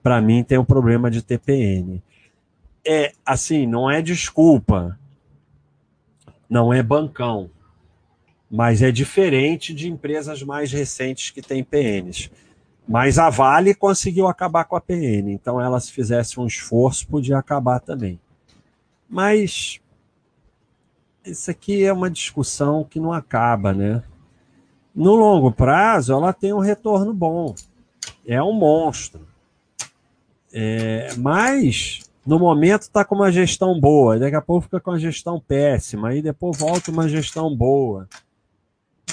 Speaker 2: para mim, tem um problema de ter PN. É, assim, não é desculpa, não é bancão, mas é diferente de empresas mais recentes que têm PNs. Mas a Vale conseguiu acabar com a PN, então ela se fizesse um esforço podia acabar também. Mas isso aqui é uma discussão que não acaba, né? No longo prazo, ela tem um retorno bom. É um monstro. É, mas, no momento, está com uma gestão boa. Daqui a pouco fica com uma gestão péssima. Aí depois volta uma gestão boa.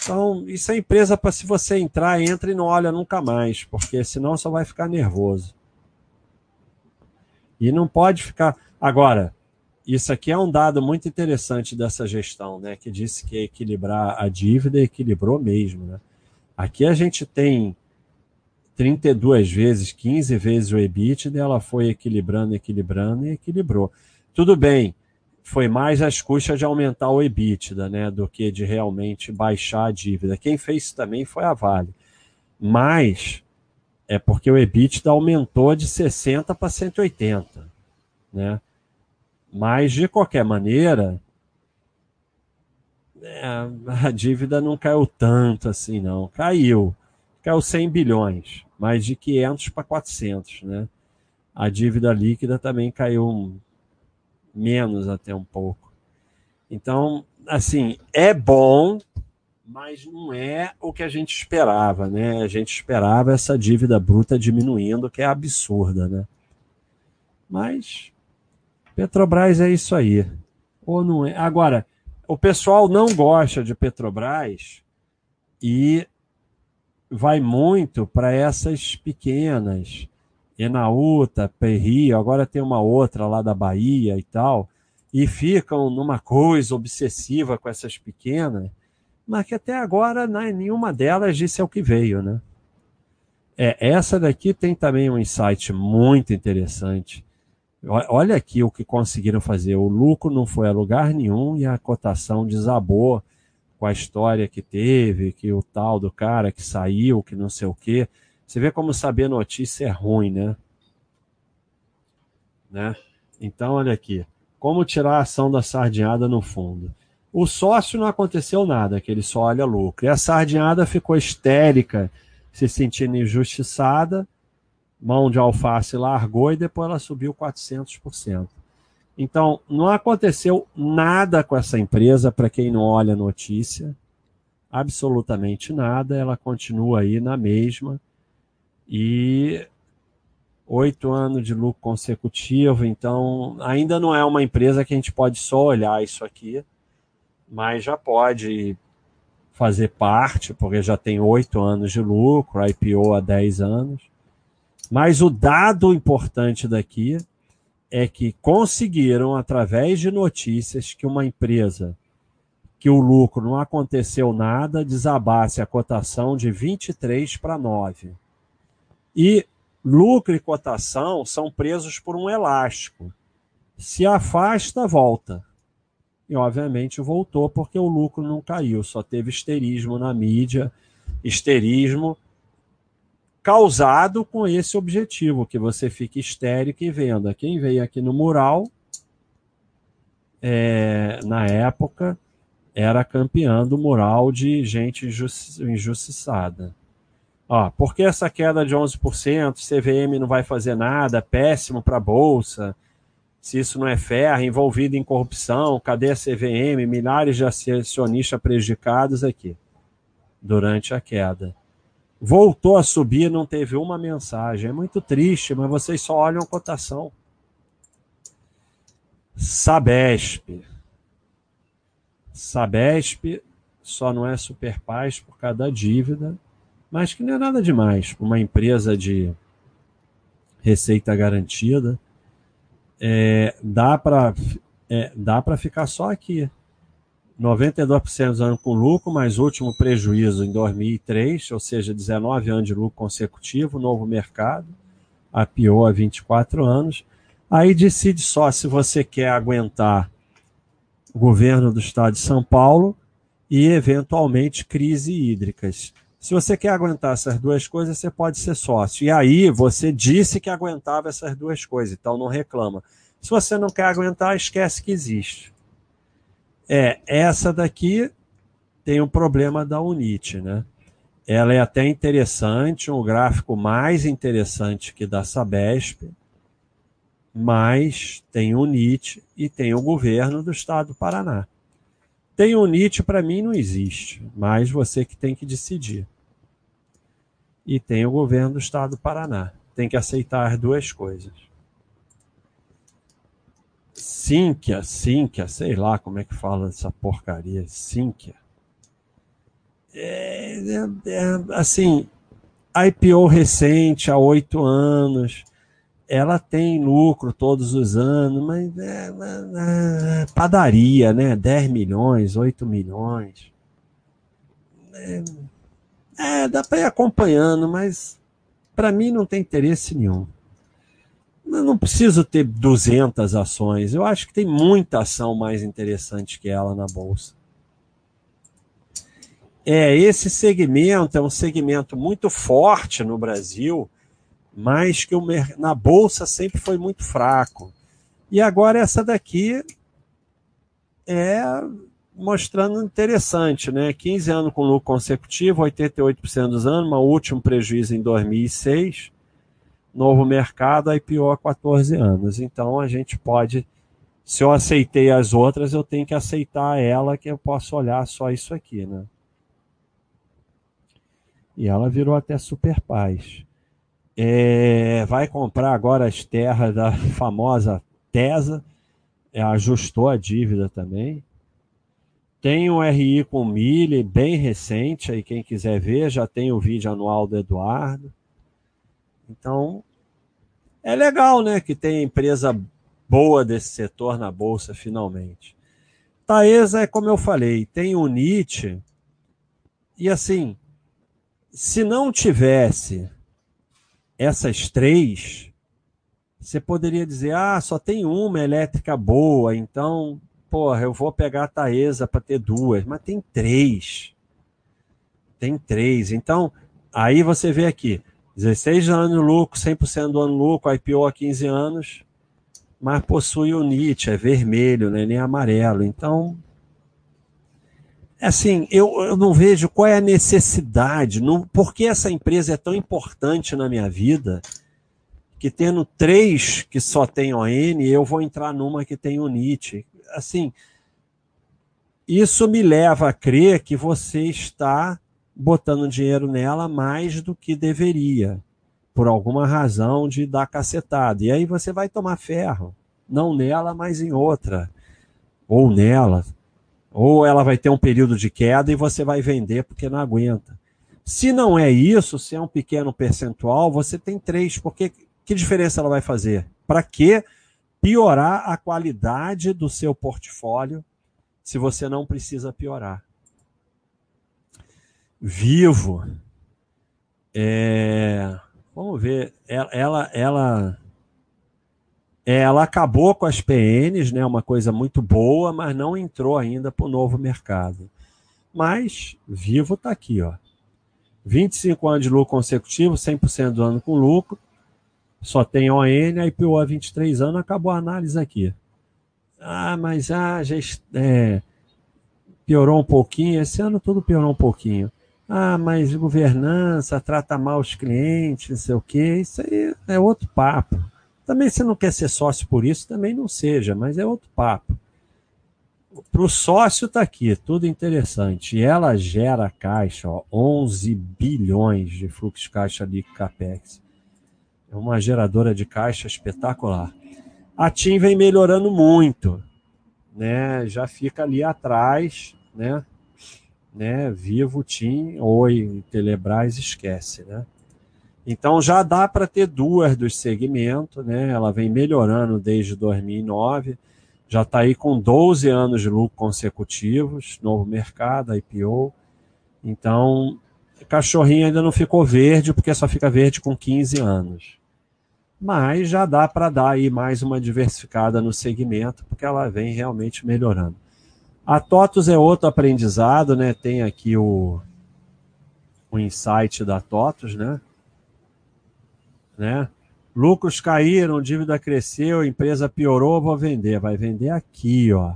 Speaker 2: Então, isso é empresa para se você entrar, entra e não olha nunca mais, porque senão só vai ficar nervoso. E não pode ficar. Agora, isso aqui é um dado muito interessante dessa gestão, né? Que disse que ia equilibrar a dívida e equilibrou mesmo, né? Aqui a gente tem 32 vezes, 15 vezes o EBITDA, ela foi equilibrando, equilibrando e equilibrou. Tudo bem, foi mais às custas de aumentar o EBITDA, né, do que de realmente baixar a dívida. Quem fez isso também foi a Vale. Mas é porque o EBITDA aumentou de 60 para 180, né? Mas, de qualquer maneira, é, a dívida não caiu tanto assim, não. Caiu. Caiu 100 bilhões, mas de 500 para 400, né? A dívida líquida também caiu menos até um pouco. Então, assim, é bom, mas não é o que a gente esperava, né? A gente esperava essa dívida bruta diminuindo, que é absurda, né? Mas Petrobras é isso aí. Ou não é? Agora, o pessoal não gosta de Petrobras e vai muito para essas pequenas. Enaúta, Perri, agora tem uma outra lá da Bahia e tal, e ficam numa coisa obsessiva com essas pequenas, mas que até agora né, nenhuma delas disse é o que veio, né? É, essa daqui tem também um insight muito interessante Olha aqui o que conseguiram fazer. O lucro não foi a lugar nenhum e a cotação desabou com a história que teve, que o tal do cara que saiu, que não sei o quê. Você vê como saber notícia é ruim, né? né? Então, olha aqui. Como tirar a ação da sardinhada no fundo? O sócio não aconteceu nada, que ele só olha lucro. E a sardinhada ficou histérica, se sentindo injustiçada, mão de alface largou e depois ela subiu 400%. Então, não aconteceu nada com essa empresa, para quem não olha a notícia, absolutamente nada, ela continua aí na mesma. E oito anos de lucro consecutivo, então ainda não é uma empresa que a gente pode só olhar isso aqui, mas já pode fazer parte, porque já tem oito anos de lucro, IPO há 10 anos. Mas o dado importante daqui é que conseguiram, através de notícias, que uma empresa que o lucro não aconteceu nada, desabasse a cotação de 23 para 9. E lucro e cotação são presos por um elástico. Se afasta, volta. E, obviamente, voltou porque o lucro não caiu, só teve histerismo na mídia, histerismo causado com esse objetivo, que você fique histérico e venda. Quem veio aqui no mural, é, na época, era campeão do mural de gente injustiçada. Ó, por que essa queda de 11%? CVM não vai fazer nada, péssimo para a Bolsa. Se isso não é ferro, envolvido em corrupção, cadê a CVM? Milhares de acionistas prejudicados aqui durante a queda. Voltou a subir, não teve uma mensagem. É muito triste, mas vocês só olham a cotação. Sabesp. Sabesp só não é super paz por causa da dívida mas que não é nada demais. Uma empresa de receita garantida, é, dá para é, dá para ficar só aqui. 92% dos anos com lucro, mas último prejuízo em 2003, ou seja, 19 anos de lucro consecutivo, novo mercado, a pior há 24 anos. Aí decide só se você quer aguentar o governo do estado de São Paulo e, eventualmente, crise hídricas. Se você quer aguentar essas duas coisas, você pode ser sócio. E aí você disse que aguentava essas duas coisas, então não reclama. Se você não quer aguentar, esquece que existe. É, essa daqui tem um problema da Unite, né? Ela é até interessante, um gráfico mais interessante que da Sabesp, mas tem o NIT e tem o governo do estado do Paraná. Tem o NIT, para mim, não existe, mas você que tem que decidir. E tem o governo do estado do Paraná. Tem que aceitar as duas coisas. Sinqia, Sinqia, sei lá como é que fala essa porcaria, Sinqia. É, é, é, assim, IPO recente, há oito anos, ela tem lucro todos os anos, mas é, é, é padaria, né? 10 milhões, 8 milhões. É, é dá para ir acompanhando, mas para mim não tem interesse nenhum. Não preciso ter 200 ações. Eu acho que tem muita ação mais interessante que ela na bolsa. É, esse segmento é um segmento muito forte no Brasil mas que o, na bolsa sempre foi muito fraco. E agora essa daqui é mostrando interessante, né? 15 anos com lucro consecutivo, 88% dos anos, o último prejuízo em 2006, novo mercado, IPO há 14 anos. Então a gente pode, se eu aceitei as outras, eu tenho que aceitar ela, que eu posso olhar só isso aqui, né? E ela virou até super paz. É, vai comprar agora as terras da famosa TESA, é, ajustou a dívida também. Tem um RI com milha, bem recente, aí quem quiser ver, já tem o vídeo anual do Eduardo. Então, é legal, né, que tem empresa boa desse setor na bolsa finalmente. Taesa é como eu falei, tem o Nietzsche, e assim, se não tivesse essas três, você poderia dizer, ah, só tem uma elétrica boa, então porra, eu vou pegar a Taesa para ter duas, mas tem três. Tem três. Então, aí você vê aqui, 16 anos lucro, 100% do ano lucro, IPO há 15 anos, mas possui o NIT, é vermelho, né, nem amarelo. Então, assim, eu, eu não vejo qual é a necessidade, não, por que essa empresa é tão importante na minha vida, que tendo três que só tem ON, eu vou entrar numa que tem o NIT. Assim, isso me leva a crer que você está botando dinheiro nela mais do que deveria, por alguma razão de dar cacetada. E aí você vai tomar ferro, não nela, mas em outra, ou nela. Ou ela vai ter um período de queda e você vai vender porque não aguenta. Se não é isso, se é um pequeno percentual, você tem três, porque que diferença ela vai fazer? Para que piorar a qualidade do seu portfólio se você não precisa piorar? Vivo. É, vamos ver. Ela, ela, ela, ela acabou com as PNs, né? Uma coisa muito boa, mas não entrou ainda para o novo mercado. Mas Vivo está aqui, ó. 25 anos de lucro consecutivo, 100% do ano com lucro. Só tem ON, IPO há 23 anos, acabou a análise aqui. Ah, mas ah, já é, piorou um pouquinho. Esse ano tudo piorou um pouquinho. Ah, mas governança, trata mal os clientes, não sei o quê. Isso aí é outro papo. Também se não quer ser sócio por isso, também não seja, mas é outro papo. Para o sócio está aqui, tudo interessante. E ela gera caixa, ó, 11 bilhões de fluxo de caixa ali CAPEX. É uma geradora de caixa espetacular. A TIM vem melhorando muito, né? Já fica ali atrás, né? Né? Vivo, TIM, Oi, Telebrás, esquece, né? Então já dá para ter duas dos segmentos, né? Ela vem melhorando desde 2009, já está aí com 12 anos de lucro consecutivos, novo mercado, IPO. Então, cachorrinho ainda não ficou verde, porque só fica verde com 15 anos. Mas já dá para dar aí mais uma diversificada no segmento, porque ela vem realmente melhorando. A TOTUS é outro aprendizado, né? Tem aqui o, o insight da TOTUS, né? né? Lucros caíram, dívida cresceu, empresa piorou, vou vender. Vai vender aqui, ó.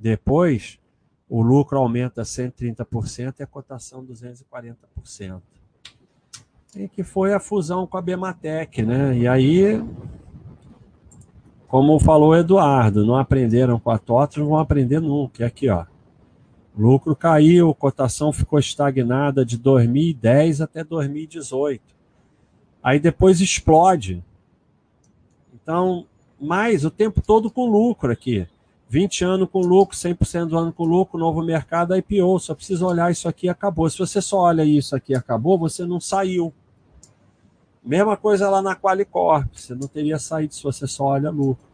Speaker 2: Depois, o lucro aumenta 130% e a cotação 240%. E que foi a fusão com a Bematec, né? E aí como falou o Eduardo, não aprenderam com a TOTS, não vão aprender nunca. E aqui, ó. Lucro caiu, cotação ficou estagnada de 2010 até 2018. Aí depois explode. Então, mais o tempo todo com lucro aqui. 20 anos com lucro, 100% do ano com lucro, novo mercado, IPO. Só precisa olhar isso aqui acabou. Se você só olha isso aqui acabou, você não saiu. Mesma coisa lá na Qualicorp, você não teria saído se você só olha lucro.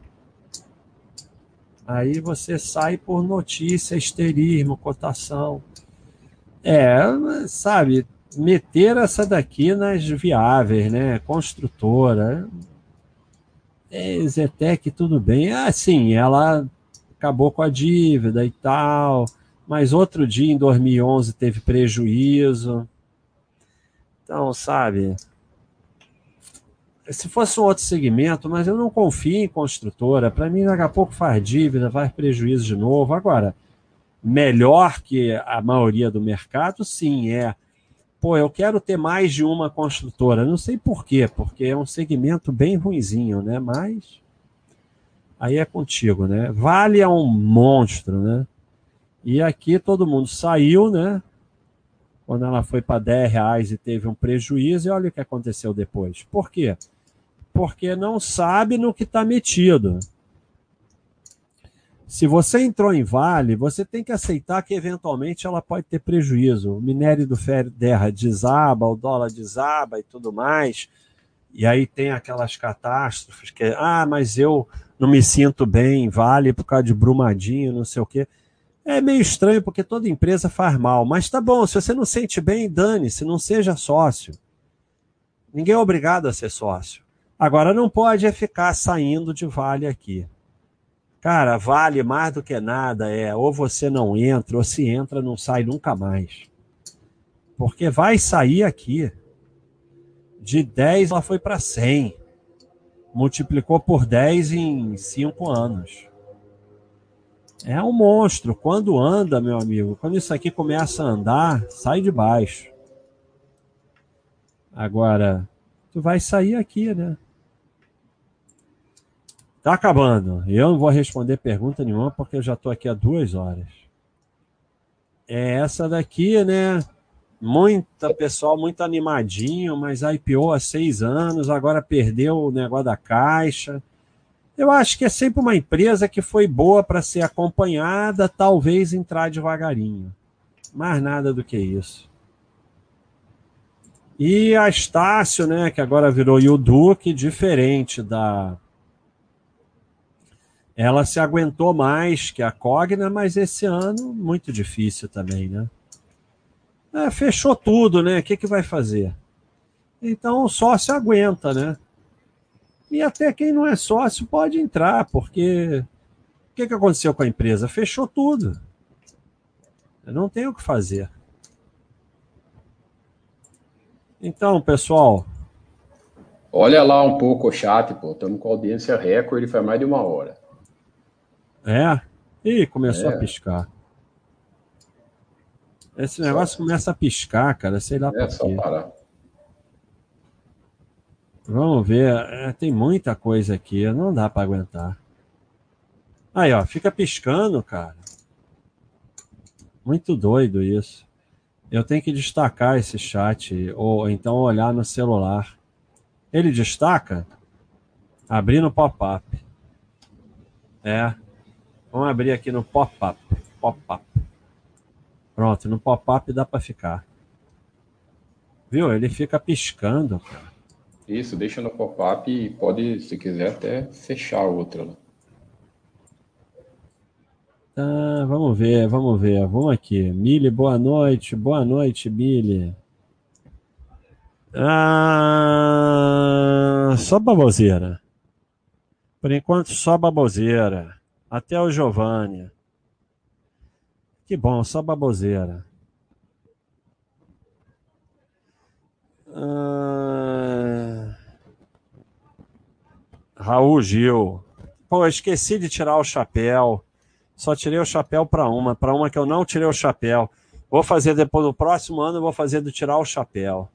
Speaker 2: Aí você sai por notícia, esterismo, cotação. É, sabe, meter essa daqui nas viáveis, né? Construtora. É, Zetec, tudo bem. Ah, sim, ela acabou com a dívida e tal, mas outro dia, em 2011, teve prejuízo. Então, sabe, se fosse um outro segmento, mas eu não confio em construtora. Para mim, daqui a pouco faz dívida, faz prejuízo de novo. Agora, melhor que a maioria do mercado, sim, é. Pô, eu quero ter mais de uma construtora. Não sei por quê, porque é um segmento bem ruinzinho, né? Mas aí é contigo, né? Vale é um monstro, né? E aqui todo mundo saiu, né? Quando ela foi para 10 reais e teve um prejuízo, e olha o que aconteceu depois. Por quê? Porque não sabe no que está metido. Se você entrou em Vale, você tem que aceitar que eventualmente ela pode ter prejuízo. O minério do ferro desaba, o dólar desaba e tudo mais. E aí tem aquelas catástrofes que, ah, mas eu não me sinto bem em Vale por causa de Brumadinho, não sei o quê. É meio estranho porque toda empresa faz mal, mas tá bom, se você não sente bem, dane-se, não seja sócio. Ninguém é obrigado a ser sócio. Agora não pode é ficar saindo de vale aqui. Cara, vale mais do que nada. É ou você não entra, ou se entra, não sai nunca mais. Porque vai sair aqui. De 10 ela foi para 100. Multiplicou por 10 em 5 anos. É um monstro. Quando anda, meu amigo, quando isso aqui começa a andar, sai de baixo. Agora, tu vai sair aqui, né? Tá acabando. Eu não vou responder pergunta nenhuma porque eu já tô aqui há duas horas. É essa daqui, né? Muita pessoal muito animadinho, mas IPO há seis anos, agora perdeu o negócio da caixa. Eu acho que é sempre uma empresa que foi boa para ser acompanhada, talvez entrar devagarinho. Mais nada do que isso. E a Estácio, né, que agora virou Yuduque, diferente da. Ela se aguentou mais que a Cogna, mas esse ano muito difícil também, né? É, fechou tudo, né? O que, que vai fazer? Então o sócio aguenta, né? E até quem não é sócio pode entrar, porque o que, que aconteceu com a empresa? Fechou tudo. Não tem o que fazer. Então, pessoal.
Speaker 1: Olha lá um pouco o chat, pô. Estamos com audiência recorde, faz mais de uma hora.
Speaker 2: É? Ih, começou é. a piscar. Esse negócio só. começa a piscar, cara. Sei lá é, por quê. Parar. Vamos ver. É, tem muita coisa aqui. Não dá para aguentar. Aí, ó. Fica piscando, cara. Muito doido isso. Eu tenho que destacar esse chat. Ou então olhar no celular. Ele destaca? Abrir no pop-up. É. Vamos abrir aqui no pop-up. Pop-up. Pronto, no pop-up dá para ficar. Viu? Ele fica piscando, cara.
Speaker 1: Isso, deixa no pop-up e pode, se quiser, até fechar a outra. Né?
Speaker 2: Tá, vamos ver, vamos ver. Vamos aqui. Mili, boa noite. Boa noite, Mili. Ah, só baboseira. Por enquanto, só baboseira. Até o Giovanni. Que bom, só baboseira. Ah... Raul Gil. Pô, esqueci de tirar o chapéu. Só tirei o chapéu para uma, para uma que eu não tirei o chapéu. Vou fazer depois no próximo ano, vou fazer do tirar o chapéu.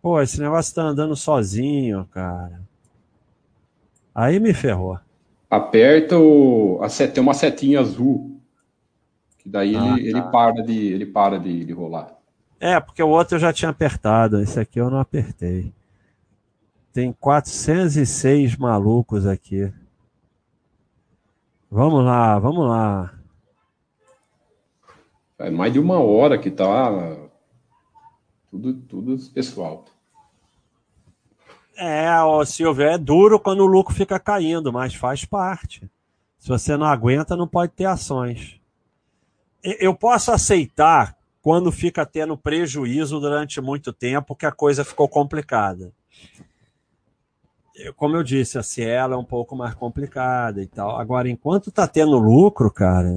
Speaker 2: Pô, esse negócio tá andando sozinho, cara. Aí me ferrou.
Speaker 1: Aperta o. A set... Tem uma setinha azul. Que daí ah, ele, tá. ele para, de, ele para de, de rolar.
Speaker 2: É, porque o outro eu já tinha apertado, esse aqui eu não apertei. Tem 406 malucos aqui. Vamos lá, vamos lá.
Speaker 1: É mais de uma hora que tá tudo, tudo pessoal.
Speaker 2: É, o Silvio, é duro quando o lucro fica caindo, mas faz parte. Se você não aguenta, não pode ter ações. Eu posso aceitar quando fica tendo prejuízo durante muito tempo, que a coisa ficou complicada. Como eu disse, a Cielo é um pouco mais complicada e tal. Agora, enquanto tá tendo lucro, cara,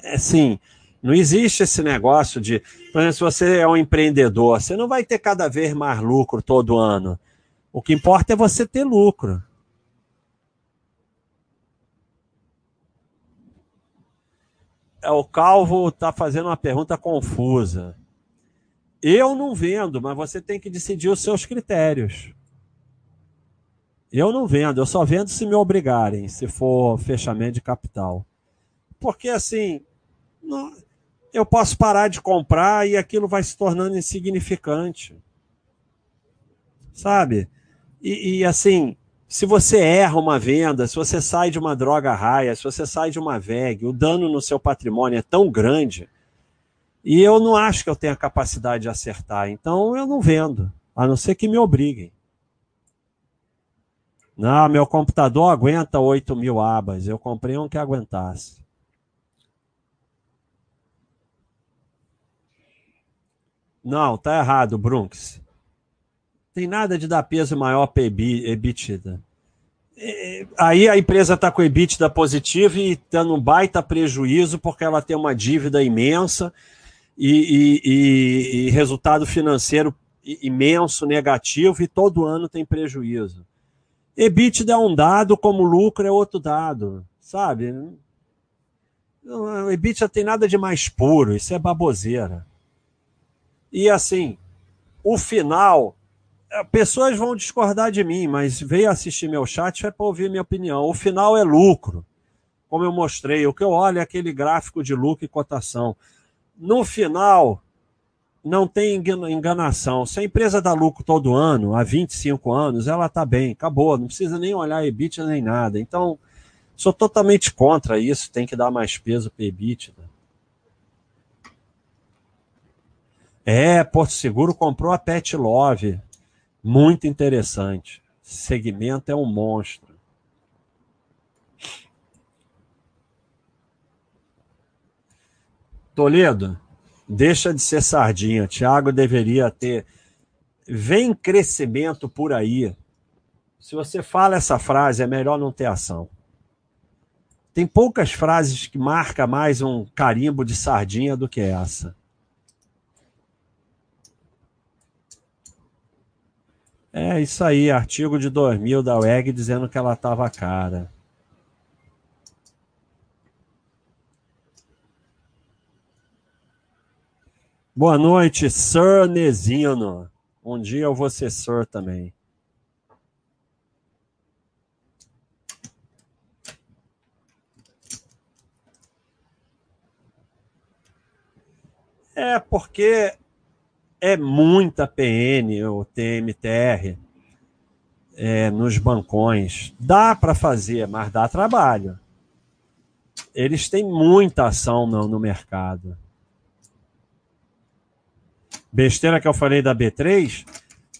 Speaker 2: é assim, não existe esse negócio de, por exemplo, se você é um empreendedor, você não vai ter cada vez mais lucro todo ano. O que importa é você ter lucro. É, o Calvo está fazendo uma pergunta confusa. Eu não vendo, mas você tem que decidir os seus critérios. Eu não vendo, eu só vendo se me obrigarem, se for fechamento de capital. Porque assim, não, eu posso parar de comprar e aquilo vai se tornando insignificante. Sabe? E, e assim, se você erra uma venda, se você sai de uma droga raia, se você sai de uma VEG, o dano no seu patrimônio é tão grande, e eu não acho que eu tenha capacidade de acertar, então eu não vendo, a não ser que me obriguem. Não, meu computador aguenta 8 mil abas, eu comprei um que aguentasse. Não, tá errado, Brunks. Tem nada de dar peso maior para EBITDA. Aí a empresa está com EBITDA positivo e dando um baita prejuízo porque ela tem uma dívida imensa e, e, e, resultado financeiro imenso, negativo, e todo ano tem prejuízo. EBITDA é um dado, como lucro é outro dado, sabe? O EBITDA tem nada de mais puro, isso é baboseira. E assim, o final, pessoas vão discordar de mim, mas veio assistir meu chat é para ouvir minha opinião. O final é lucro, como eu mostrei. O que eu olho é aquele gráfico de lucro e cotação. No final, não tem enganação. Se a empresa dá lucro todo ano, há 25 anos, ela está bem, acabou, não precisa nem olhar EBITDA nem nada. Então, sou totalmente contra isso, tem que dar mais peso para EBITDA. É, Porto Seguro comprou a Pet Love, muito interessante. segmento é um monstro. Toledo, deixa de ser sardinha. Thiago deveria ter. Vem crescimento por aí. Se você fala essa frase, é melhor não ter ação. Tem poucas frases que marca mais um carimbo de sardinha do que essa. É isso aí, artigo de 2000 da WEG dizendo que ela estava cara. Boa noite, Sir Nezino. Um dia eu vou ser Sir também. É porque é muita PN ou TMTR é, nos bancões. Dá para fazer, mas dá trabalho. Eles têm muita ação no, no mercado besteira que eu falei da B3,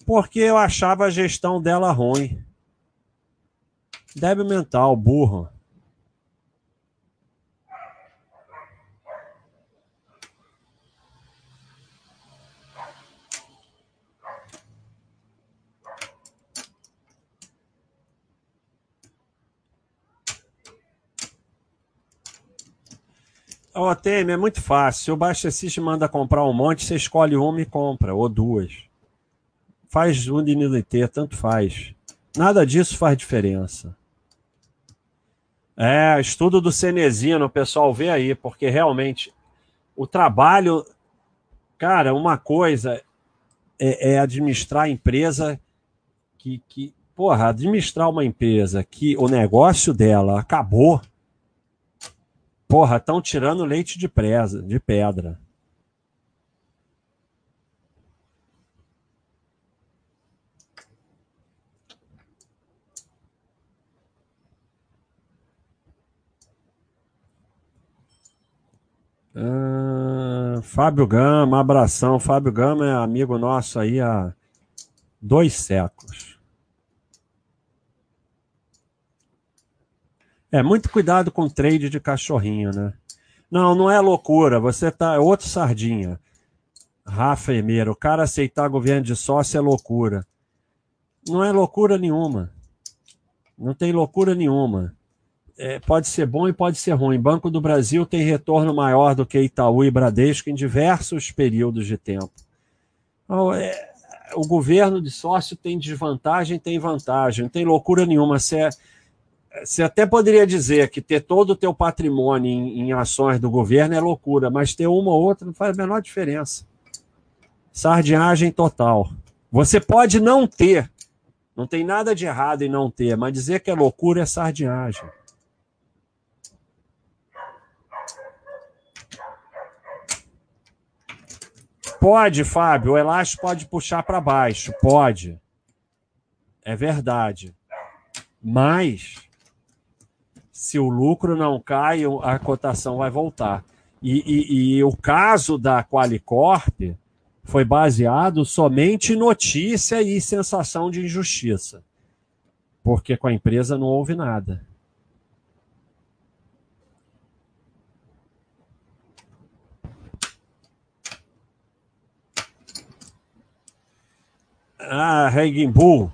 Speaker 2: porque eu achava a gestão dela ruim. Débil mental, burro. Ô, oh, é muito fácil. O Baixa System manda comprar um monte, você escolhe uma e compra, ou duas. Faz unidade, tanto faz. Nada disso faz diferença. É, estudo do Cenezino, o pessoal vê aí, porque realmente o trabalho. Cara, uma coisa é, é administrar a empresa que, que. Porra, administrar uma empresa que o negócio dela acabou Porra, estão tirando leite de, presa, de pedra. Ah, Fábio Gama, abração. Fábio Gama é amigo nosso aí há dois séculos. É, muito cuidado com trade de cachorrinho, né? Não, não é loucura. Você tá. É outro sardinha. Rafa Emeiro, o cara aceitar governo de sócio é loucura. Não é loucura nenhuma. Não tem loucura nenhuma. É, pode ser bom e pode ser ruim. Banco do Brasil tem retorno maior do que Itaú e Bradesco em diversos períodos de tempo. Então, é, o governo de sócio tem desvantagem, tem vantagem. Não tem loucura nenhuma. Se é, você até poderia dizer que ter todo o teu patrimônio em, em, ações do governo é loucura, mas ter uma ou outra não faz a menor diferença. Sardinhagem total. Você pode não ter, não tem nada de errado em não ter, mas dizer que é loucura é sardinhagem. Pode, Fábio, o elástico pode puxar para baixo, pode. É verdade. Mas se o lucro não cai, a cotação vai voltar. E, e, e o caso da Qualicorp foi baseado somente em notícia e sensação de injustiça, porque com a empresa não houve nada. Ah, Bull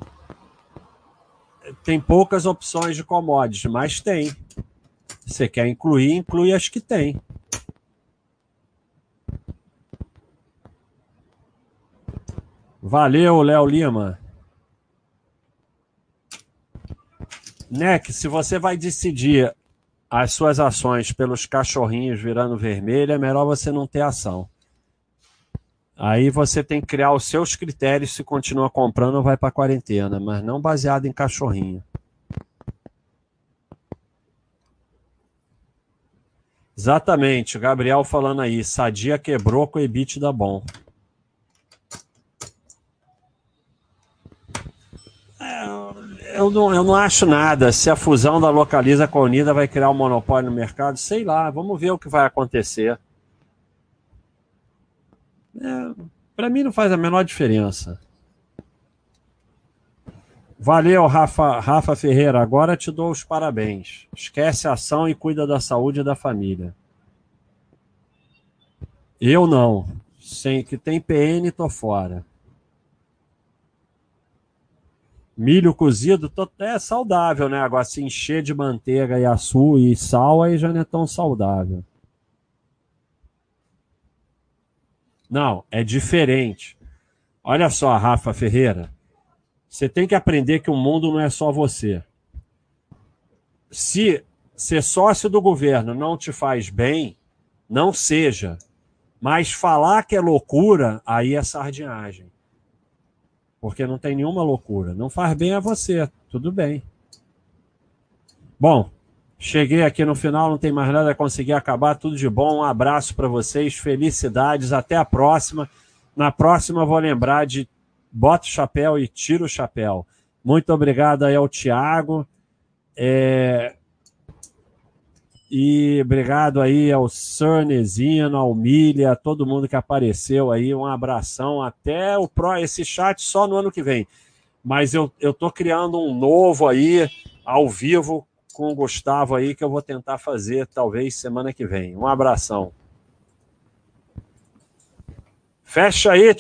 Speaker 2: tem poucas opções de commodities, mas tem. Você quer incluir, inclui as que tem. Valeu, Léo Lima. NEC, se você vai decidir as suas ações pelos cachorrinhos virando vermelho, é melhor você não ter ação. Aí você tem que criar os seus critérios se continua comprando ou vai para quarentena, mas não baseado em cachorrinho. Exatamente, o Gabriel falando aí, Sadia quebrou com o EBITDA bom. eu não, eu não acho nada. Se a fusão da Localiza com a Unida vai criar um monopólio no mercado, sei lá, vamos ver o que vai acontecer. É, Para mim não faz a menor diferença. Valeu, Rafa, Rafa Ferreira. Agora te dou os parabéns. Esquece a ação e cuida da saúde da família. Eu não. Sem que tem PN, tô fora. Milho cozido é saudável, né? Agora, se encher de manteiga e açúcar e sal, aí já não é tão saudável. Não, é diferente. Olha só, Rafa Ferreira. Você tem que aprender que o mundo não é só você. Se ser sócio do governo não te faz bem, não seja. Mas falar que é loucura, aí é sardinhagem porque não tem nenhuma loucura. Não faz bem a você, tudo bem. Bom, cheguei aqui no final, não tem mais nada a conseguir acabar, tudo de bom. Um abraço para vocês, felicidades, até a próxima. Na próxima vou lembrar de bota o chapéu e tira o chapéu. Muito obrigado aí ao Tiago. É, e obrigado aí ao Sernezino, ao Milha, a todo mundo que apareceu aí. Um abração. Até o Pro, esse chat só no ano que vem. Mas eu, eu criando um novo aí, ao vivo, com o Gustavo aí, que eu vou tentar fazer talvez semana que vem. Um abração. Fecha aí.